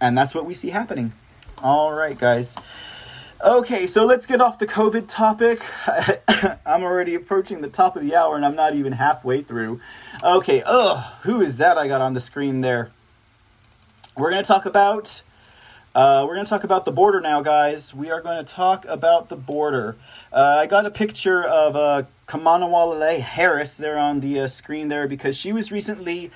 D: And that's what we see happening. All right, guys. Okay, so let's get off the COVID topic. I'm already approaching the top of the hour and I'm not even halfway through. Okay, ugh, who is that I got on the screen there? We're going to talk about uh, we're going to talk about the border now, guys. We are going to talk about the border. Uh, I got a picture of uh, Harris there on the uh, screen there because she was recently,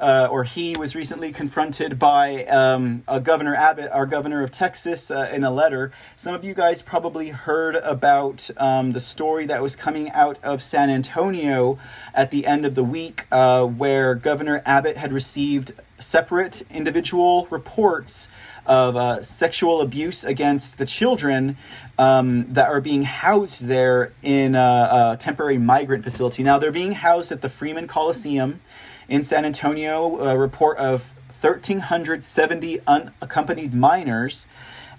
D: uh, or he was recently confronted by um, Governor Abbott, our governor of Texas, uh, in a letter. Some of you guys probably heard about um, the story that was coming out of San Antonio at the end of the week, uh, where Governor Abbott had received separate individual reports of uh, sexual abuse against the children um, that are being housed there in a, a, temporary migrant facility. Now, they're being housed at the Freeman Coliseum in San Antonio, a report of 1,370 unaccompanied minors.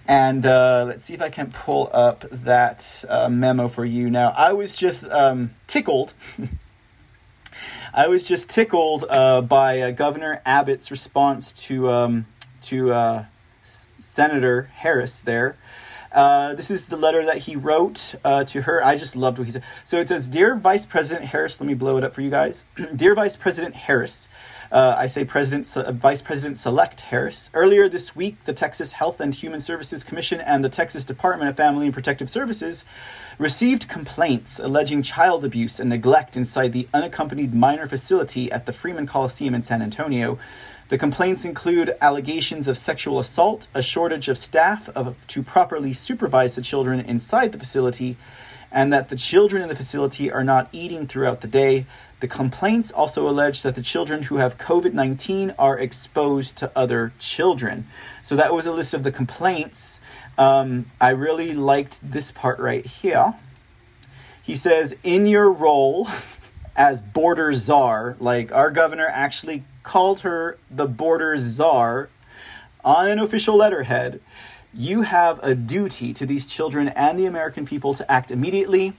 D: And uh, let's see if I can pull up that uh, memo for you. Now, I was just um, tickled. I was just tickled uh, by uh, Governor Abbott's response to um, to uh, Senator Harris there Uh, this is the letter that he wrote uh, to her. I just loved what he said. So it says, "Dear Vice President Harris, let me blow it up for you guys. Dear Vice President Harris." Uh, I say President, uh, Vice President Select Harris. Earlier this week, the Texas Health and Human Services Commission and the Texas Department of Family and Protective Services received complaints alleging child abuse and neglect inside the unaccompanied minor facility at the Freeman Coliseum in San Antonio. The complaints include allegations of sexual assault, a shortage of staff of, to properly supervise the children inside the facility, and that the children in the facility are not eating throughout the day. The complaints also allege that the children who have COVID 19 are exposed to other children. So that was a list of the complaints. Um, I really liked this part right here. He says, in your role as border czar, like our governor actually called her the border czar on an official letterhead, you have a duty to these children and the American people to act immediately.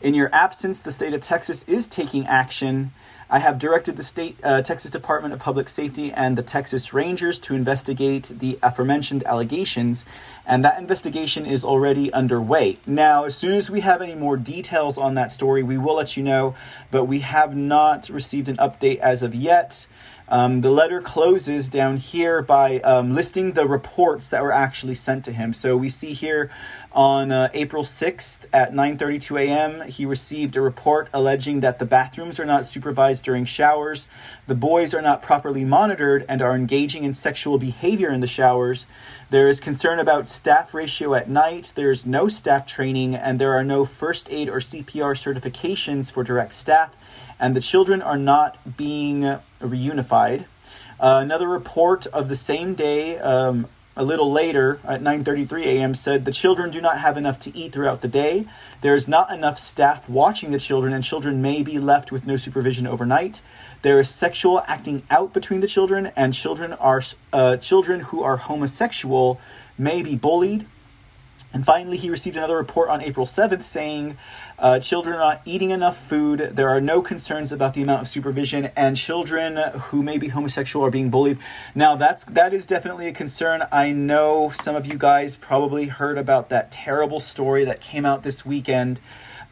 D: In your absence, the state of Texas is taking action. I have directed the state uh, Texas Department of Public Safety and the Texas Rangers to investigate the aforementioned allegations, and that investigation is already underway. Now, as soon as we have any more details on that story, we will let you know, but we have not received an update as of yet. Um, the letter closes down here by um, listing the reports that were actually sent to him. So we see here on uh, April 6th at 9:32 a.m., he received a report alleging that the bathrooms are not supervised during showers, the boys are not properly monitored and are engaging in sexual behavior in the showers. There is concern about staff ratio at night. There is no staff training and there are no first aid or CPR certifications for direct staff and the children are not being reunified. Uh, another report of the same day, um, a little later at 9:33 a.m., said the children do not have enough to eat throughout the day. There is not enough staff watching the children, and children may be left with no supervision overnight. There is sexual acting out between the children, and children are uh, children who are homosexual may be bullied. And finally, he received another report on April 7th saying uh, children are not eating enough food. There are no concerns about the amount of supervision, and children who may be homosexual are being bullied. Now, that's that is definitely a concern. I know some of you guys probably heard about that terrible story that came out this weekend.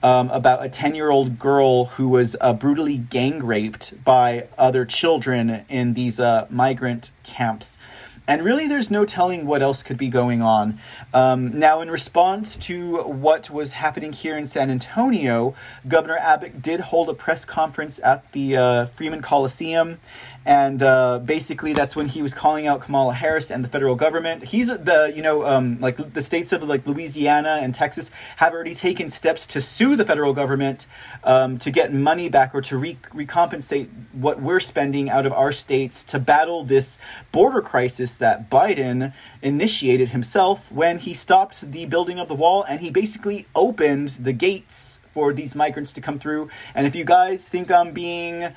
D: Um, about a 10 year old girl who was uh, brutally gang raped by other children in these uh, migrant camps. And really, there's no telling what else could be going on. Um, now, in response to what was happening here in San Antonio, Governor Abbott did hold a press conference at the uh, Freeman Coliseum. And uh, basically, that's when he was calling out Kamala Harris and the federal government. He's the, you know, um, like the states of like Louisiana and Texas have already taken steps to sue the federal government um, to get money back or to re- recompensate what we're spending out of our states to battle this border crisis that Biden initiated himself when he stopped the building of the wall and he basically opened the gates for these migrants to come through. And if you guys think I'm being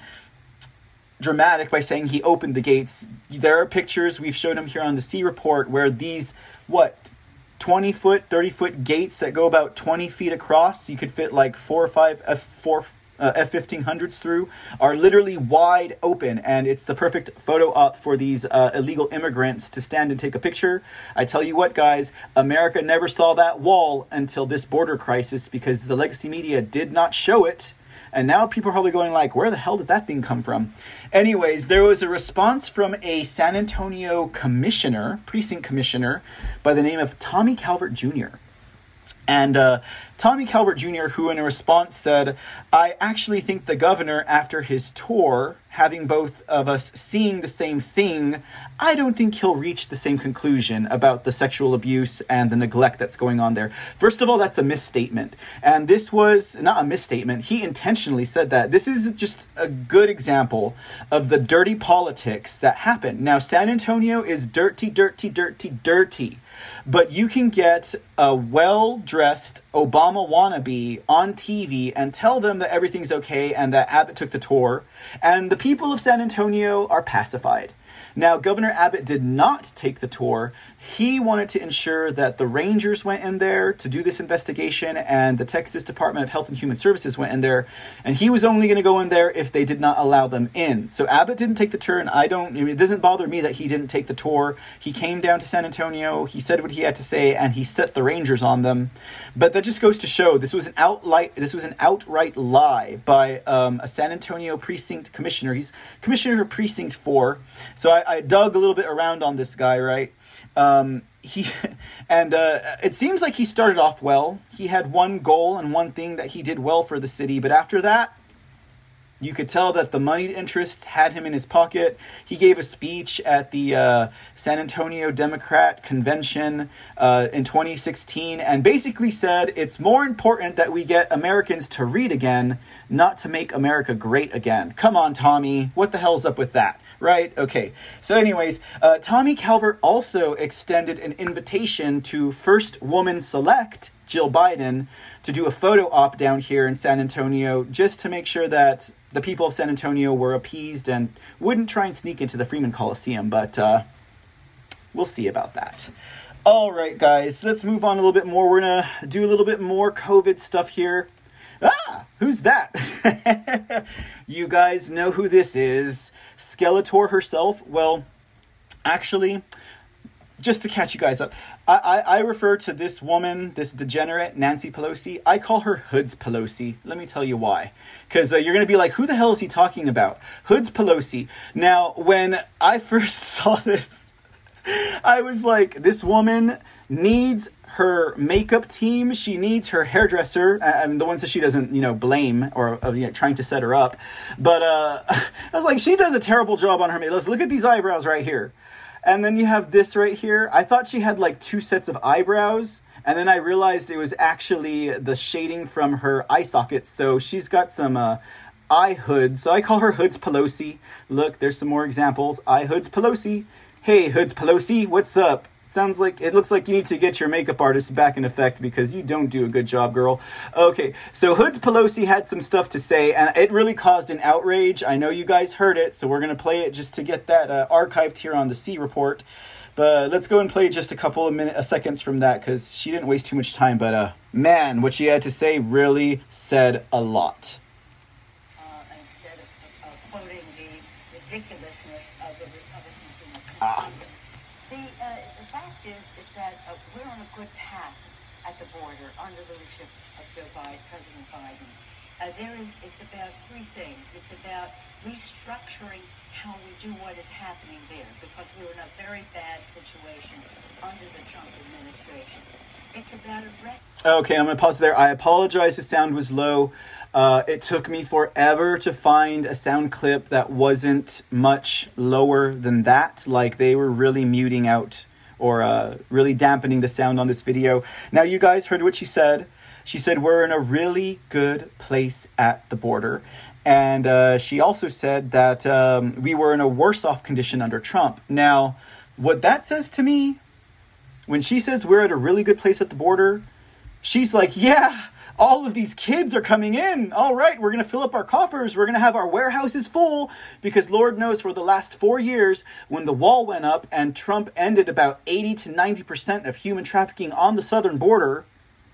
D: dramatic by saying he opened the gates. There are pictures we've shown him here on the C report where these what 20 foot, 30 foot gates that go about 20 feet across, you could fit like four or five F4 uh, F1500s through, are literally wide open, and it's the perfect photo op for these uh, illegal immigrants to stand and take a picture. I tell you what, guys, America never saw that wall until this border crisis because the legacy media did not show it and now people are probably going like, where the hell did that thing come from? Anyways, there was a response from a San Antonio commissioner, precinct commissioner, by the name of Tommy Calvert Jr. And uh, Tommy Calvert Jr., who in a response said, I actually think the governor, after his tour, having both of us seeing the same thing, I don't think he'll reach the same conclusion about the sexual abuse and the neglect that's going on there. First of all, that's a misstatement. And this was not a misstatement, he intentionally said that. This is just a good example of the dirty politics that happen. Now, San Antonio is dirty, dirty, dirty, dirty. But you can get a well dressed Obama wannabe on TV and tell them that everything's okay and that Abbott took the tour, and the people of San Antonio are pacified. Now, Governor Abbott did not take the tour. He wanted to ensure that the Rangers went in there to do this investigation and the Texas Department of Health and Human Services went in there. And he was only going to go in there if they did not allow them in. So Abbott didn't take the tour, and I don't, it doesn't bother me that he didn't take the tour. He came down to San Antonio, he said what he had to say, and he set the Rangers on them. But that just goes to show this was an outright, this was an outright lie by um, a San Antonio precinct commissioner. He's commissioner of precinct four. So I, I dug a little bit around on this guy, right? Um, he and uh, it seems like he started off well. He had one goal and one thing that he did well for the city, but after that, you could tell that the moneyed interests had him in his pocket. He gave a speech at the uh, San Antonio Democrat Convention uh, in 2016 and basically said it's more important that we get Americans to read again, not to make America great again. Come on, Tommy. What the hell's up with that? Right? Okay. So, anyways, uh, Tommy Calvert also extended an invitation to First Woman Select, Jill Biden, to do a photo op down here in San Antonio just to make sure that the people of San Antonio were appeased and wouldn't try and sneak into the Freeman Coliseum. But uh, we'll see about that. All right, guys, let's move on a little bit more. We're to do a little bit more COVID stuff here. Who's that? you guys know who this is. Skeletor herself. Well, actually, just to catch you guys up, I, I, I, refer to this woman, this degenerate, Nancy Pelosi, I call her Hoods Pelosi. Let me tell you why. Because uh, you're going to be like, who the hell is he talking about? Hoods Pelosi. Now, when I first saw this, I was like, this woman needs her makeup team. She needs her hairdresser. Mean, the ones that she doesn't, you know, blame or you know, trying to set her up. But uh, I was like, she does a terrible job on her makeup. Look at these eyebrows right here. And then you have this right here. I thought she had like two sets of eyebrows. And then I realized it was actually the shading from her eye sockets. So she's got some uh, eye hoods. So I call her Hoods Pelosi. Look, there's some more examples. Eye Hoods Pelosi. Hey, Hoods Pelosi, what's up? Sounds like it looks like you need to get your makeup artist back in effect because you don't do a good job, girl. Okay, so Hoods Pelosi had some stuff to say, and it really caused an outrage. I know you guys heard it, so we're gonna play it just to get that uh, archived here on the C report. But let's go and play just a couple of minutes, uh, seconds from that because she didn't waste too much time. But uh, man, what she had to say really said a lot.
G: Uh, instead of uh, quoting the ridiculousness of the Republicans in the
D: Ah.
G: Congress. The, uh, the fact is, is that uh, we're on a good path at the border under the leadership of Joe Biden, President Biden. Uh, there is, it's about three things. It's about restructuring how we do what is happening there because we were in a very bad situation under the Trump administration. It's about a rec-
D: Okay, I'm gonna pause there. I apologize. The sound was low. Uh, it took me forever to find a sound clip that wasn't much lower than that. Like they were really muting out or uh, really dampening the sound on this video. Now you guys heard what she said. She said we're in a really good place at the border. And uh, she also said that um, we were in a worse off condition under Trump. Now, what that says to me when she says we're at a really good place at the border, she's like, yeah, all of these kids are coming in. All right, we're going to fill up our coffers. We're going to have our warehouses full because Lord knows for the last four years, when the wall went up and Trump ended about 80 to 90% of human trafficking on the southern border,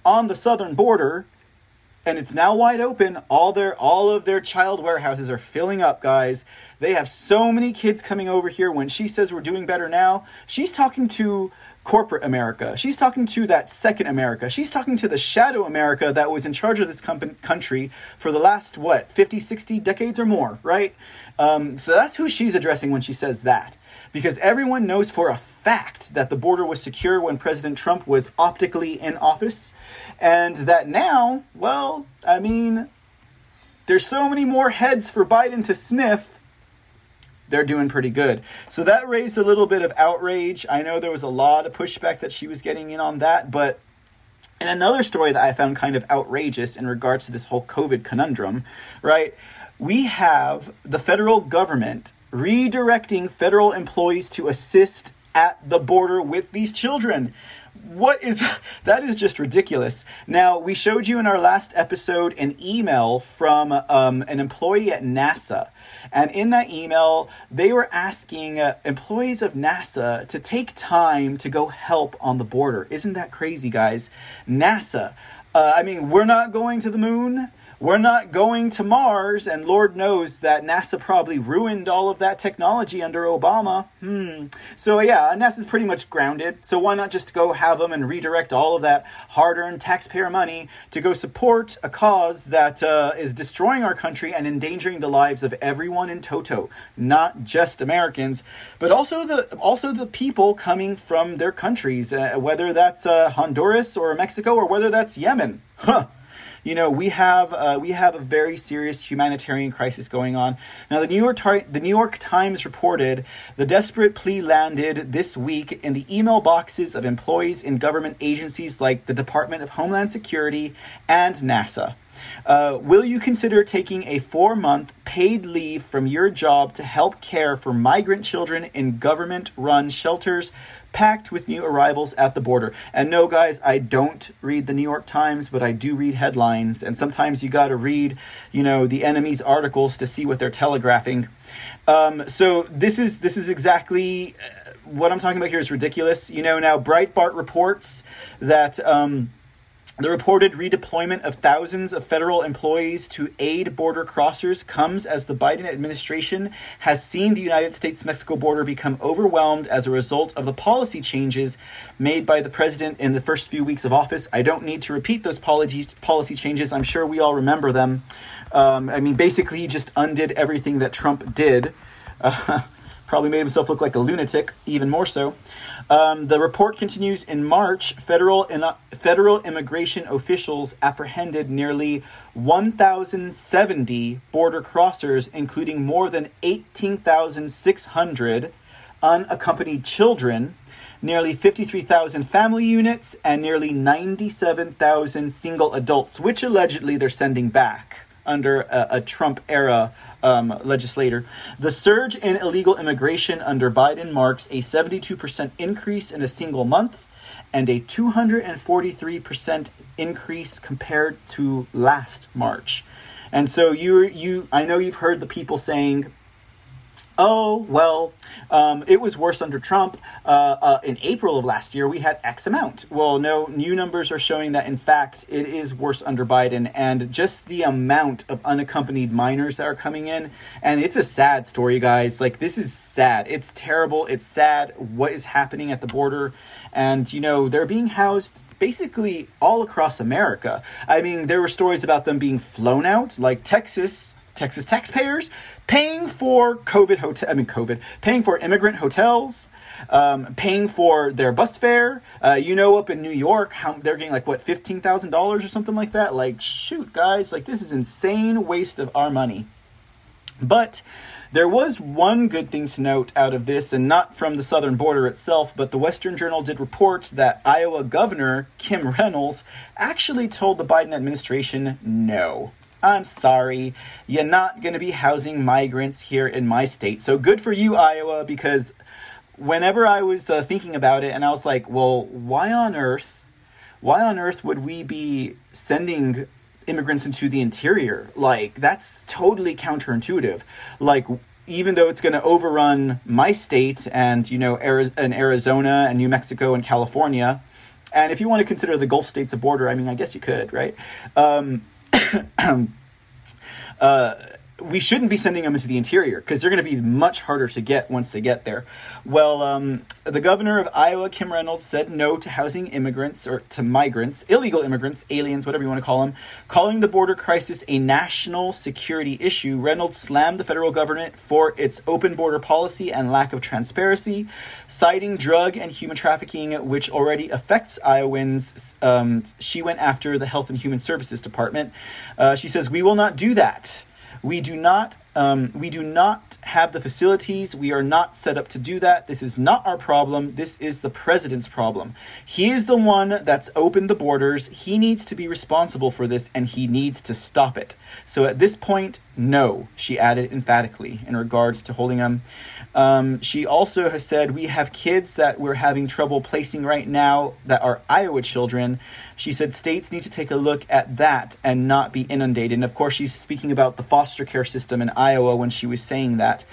D: on the southern border, and it's now wide open. All their all of their child warehouses are filling up, guys. They have so many kids coming over here. When she says we're doing better now, she's talking to corporate America. She's talking to that second America. She's talking to the shadow America that was in charge of this com- country for the last what 50, 60 decades or more, right? Um, so that's who she's addressing when she says that. Because everyone knows for a fact that the border was secure when President Trump was optically in office, and that now, well, I mean, there's so many more heads for Biden to sniff. They're doing pretty good. So that raised a little bit of outrage. I know there was a lot of pushback that she was getting in on that, but and another story that I found kind of outrageous in regards to this whole COVID conundrum, right? We have the federal government redirecting federal employees to assist at the border with these children. what is that is just ridiculous. Now we showed you in our last episode an email from um, an employee at nasa. And in that email they were asking uh, employees of nasa to take time to go help on the border. Isn't that crazy guys? Nasa. Uh, i mean we're not going to the moon we're not going to Mars, and Lord knows that NASA probably ruined all of that technology under Obama. Hmm. So yeah, NASA's pretty much grounded. So why not just go have them and redirect all of that hard-earned taxpayer money to go support a cause that uh, is destroying our country and endangering the lives of everyone in toto, not just Americans, but also the also the people coming from their countries, uh, whether that's uh, Honduras or Mexico or whether that's Yemen. Huh you know we have uh, we have a very serious humanitarian crisis going on. Now the new york Tar- the new york times reported the desperate plea landed this week in the email boxes of employees in government agencies like the department of homeland security and nasa. Uh, will you consider taking a four month paid leave from your job to help care for migrant children in government run shelters packed with new arrivals at the border. And no, guys, I don't read the New York Times, but I do read headlines. And sometimes you got to read, you know, the enemy's articles to see what they're telegraphing. Um, so this is this is exactly uh, what I'm talking about here is ridiculous. You know, now Breitbart reports that. Um, the reported redeployment of thousands of federal employees to aid border crossers comes as the Biden administration has seen the United States Mexico border become overwhelmed as a result of the policy changes made by the president in the first few weeks of office. I don't need to repeat those policy, policy changes, I'm sure we all remember them. Um, I mean, basically, he just undid everything that Trump did. Uh, probably made himself look like a lunatic, even more so. Um, the report continues in March. Federal in, federal immigration officials apprehended nearly 1,070 border crossers, including more than 18,600 unaccompanied children, nearly 53,000 family units, and nearly 97,000 single adults, which allegedly they're sending back under a, a Trump era um, legislator. The surge in illegal immigration under Biden marks a 72% increase in a single month and a 243% increase compared to last March. And so you you I know you've heard the people saying oh well um, it was worse under trump. Uh, uh, in april of last year we had x amount. Well no new numbers are showing that in fact it is worse under biden and just the amount of unaccompanied minors that are coming in. And it's a sad story guys. Like this is sad. It's terrible. It's sad what is happening at the border. And you know they're being housed basically all across america. I mean there were stories about them being flown out. Like texas Texas taxpayers paying for COVID hotel. I mean, COVID paying for immigrant hotels, um, paying for their bus fare. Uh, you know, up in New York, how they're getting like what fifteen thousand dollars or something like that. Like, shoot, guys, like this is insane waste of our money. But there was one good thing to note out of this, and not from the southern border itself, but the Western Journal did report that Iowa Governor Kim Reynolds actually told the Biden administration no. I'm sorry, you're not going to be housing migrants here in my state. So good for you, Iowa, because whenever I was uh, thinking about it, and I was like, well, why on earth, why on earth would we be sending immigrants into the interior? Like, that's totally counterintuitive. Like, even though it's going to overrun my state and, you know, Arizona and New Mexico and California, and if you want to consider the Gulf states a border, I mean, I guess you could, right? Um, uh, we shouldn't be sending them into the interior because they're going to be much harder to get once they get there. Well, um, the governor of Iowa, Kim Reynolds, said no to housing immigrants or to migrants, illegal immigrants, aliens, whatever you want to call them, calling the border crisis a national security issue. Reynolds slammed the federal government for its open border policy and lack of transparency, citing drug and human trafficking, which already affects Iowans. Um, she went after the Health and Human Services Department. Uh, she says, We will not do that. We do not Um, we do not have the facilities. We are not set up to do that. This is not our problem. This is the president's problem. He is the one that's opened the borders. He needs to be responsible for this and he needs to stop it. So at this point, no, she added emphatically in regards to holding them. Um, she also has said we have kids that we're having trouble placing right now that are Iowa children. She said states need to take a look at that and not be inundated. And of course, she's speaking about the foster care system in Iowa when she was saying that.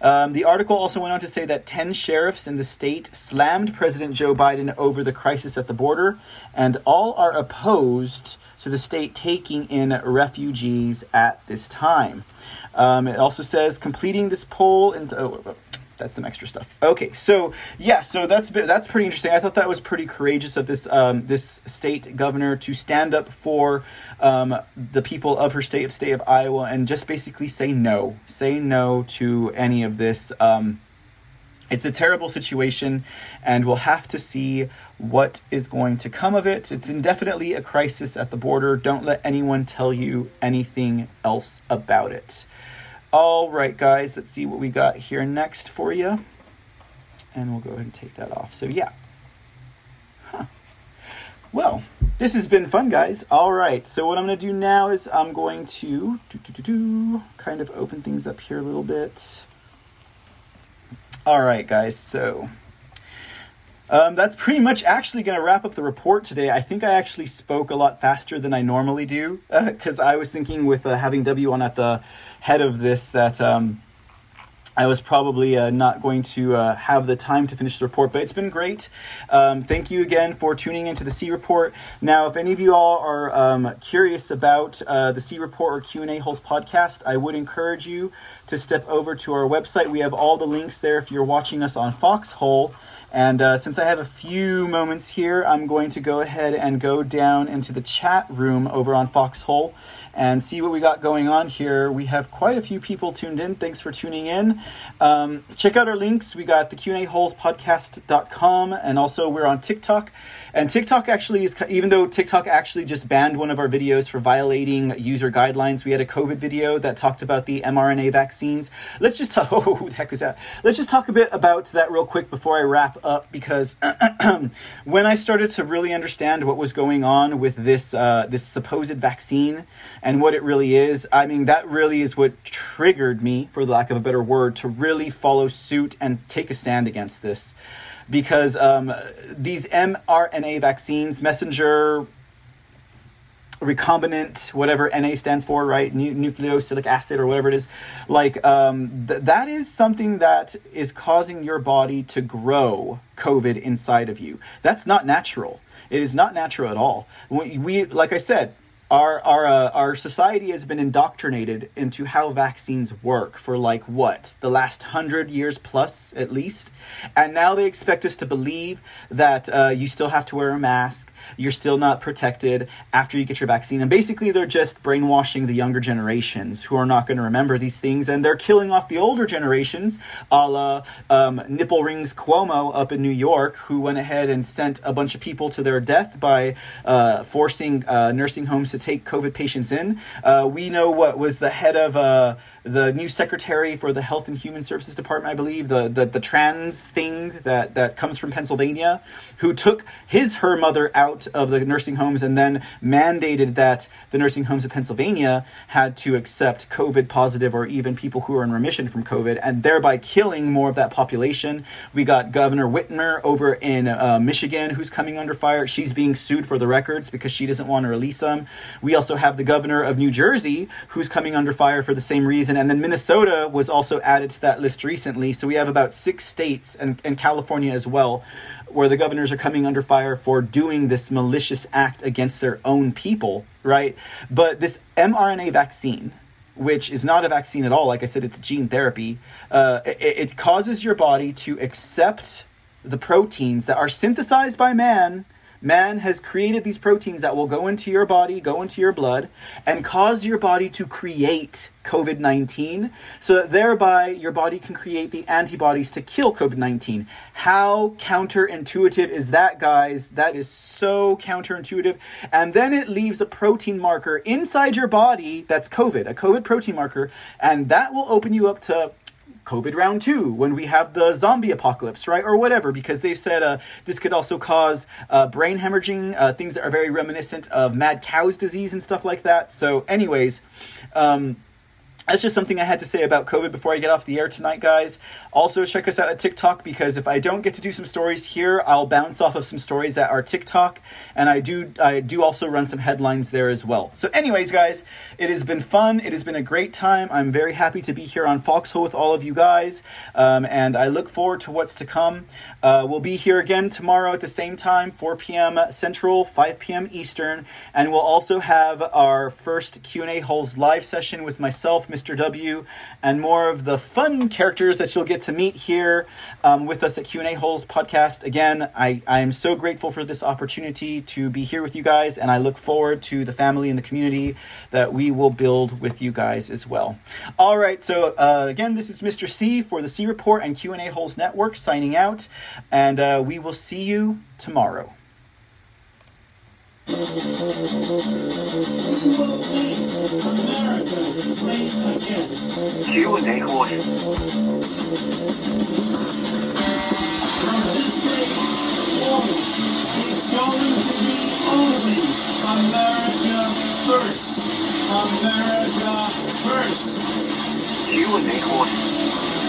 D: Um, the article also went on to say that 10 sheriffs in the state slammed President Joe Biden over the crisis at the border, and all are opposed to the state taking in refugees at this time. Um, it also says completing this poll and oh, that's some extra stuff. Okay, so yeah, so that's that's pretty interesting. I thought that was pretty courageous of this um, this state governor to stand up for um, the people of her state of state of Iowa and just basically say no, say no to any of this. Um, it's a terrible situation, and we'll have to see what is going to come of it. It's indefinitely a crisis at the border. Don't let anyone tell you anything else about it. All right, guys, let's see what we got here next for you. And we'll go ahead and take that off. So, yeah. Huh. Well, this has been fun, guys. All right, so what I'm going to do now is I'm going to do, do, do, do, kind of open things up here a little bit. All right, guys, so um, that's pretty much actually going to wrap up the report today. I think I actually spoke a lot faster than I normally do because uh, I was thinking with uh, having W on at the head of this that um, I was probably uh, not going to uh, have the time to finish the report, but it's been great. Um, thank you again for tuning into the C report. Now, if any of you all are um, curious about uh, the C report or Q and A holes podcast, I would encourage you to step over to our website. We have all the links there if you're watching us on Foxhole. And uh, since I have a few moments here, I'm going to go ahead and go down into the chat room over on Foxhole and see what we got going on here. We have quite a few people tuned in. Thanks for tuning in. Um, check out our links. We got the Q&A holes podcast.com and also we're on TikTok. And TikTok actually is, even though TikTok actually just banned one of our videos for violating user guidelines, we had a COVID video that talked about the mRNA vaccines. Let's just talk, oh, what the heck was that? Let's just talk a bit about that real quick before I wrap up because when I started to really understand what was going on with this, uh, this supposed vaccine and what it really is, I mean, that really is what triggered me, for lack of a better word, to really follow suit and take a stand against this because um, these mRNA vaccines, messenger recombinant, whatever NA stands for, right? Nu- acid or whatever it is. Like, um, th- that is something that is causing your body to grow COVID inside of you. That's not natural. It is not natural at all. We, we like I said, our our uh, our society has been indoctrinated into how vaccines work for like what? The last hundred years plus at least, and now they expect us to believe that uh, you still have to wear a mask, you're still not protected after you get your vaccine, and basically they're just brainwashing the younger generations who are not going to remember these things, and they're killing off the older generations, a la um, nipple rings Cuomo up in New York, who went ahead and sent a bunch of people to their death by uh, forcing uh, nursing homes to take COVID patients in. Uh, we know what was the head of uh, the new secretary for the Health and Human Services Department, I believe, the, the, the trans thing that, that comes from Pennsylvania, who took his, her mother out of the nursing homes and then mandated that the nursing homes of Pennsylvania had to accept COVID positive or even people who are in remission from COVID and thereby killing more of that population. We got Governor Whitmer over in uh, Michigan who's coming under fire. She's being sued for the records because she doesn't want to release them. We also have the governor of New Jersey who's coming under fire for the same reason and then Minnesota was also added to that list recently. So we have about six states and, and California as well, where the governors are coming under fire for doing this malicious act against their own people, right? But this mRNA vaccine, which is not a vaccine at all, like I said, it's gene therapy, uh, it, it causes your body to accept the proteins that are synthesized by man Man has created these proteins that will go into your body, go into your blood, and cause your body to create COVID 19 so that thereby your body can create the antibodies to kill COVID 19. How counterintuitive is that, guys? That is so counterintuitive. And then it leaves a protein marker inside your body that's COVID, a COVID protein marker, and that will open you up to COVID round two when we have the zombie apocalypse, right? Or whatever, because they've said uh, this could also cause uh, brain hemorrhaging, uh, things that are very reminiscent of mad cow's disease and stuff like that. So, anyways, um, that's just something I had to say about COVID before I get off the air tonight, guys. Also, check us out at TikTok because if I don't get to do some stories here, I'll bounce off of some stories at our TikTok, and I do I do also run some headlines there as well. So, anyways, guys, it has been fun. It has been a great time. I'm very happy to be here on Foxhole with all of you guys, um, and I look forward to what's to come. Uh, we'll be here again tomorrow at the same time, 4 p.m. Central, 5 p.m. Eastern, and we'll also have our first Q&A holes live session with myself. Mr. W, and more of the fun characters that you'll get to meet here um, with us at Q&A Holes podcast. Again, I, I am so grateful for this opportunity to be here with you guys, and I look forward to the family and the community that we will build with you guys as well. All right, so uh, again, this is Mr. C for the C Report and Q&A Holes Network signing out, and uh, we will see you tomorrow.
A: Q&A horse.
B: It's going to be only America first. America first.
A: Q&A horse.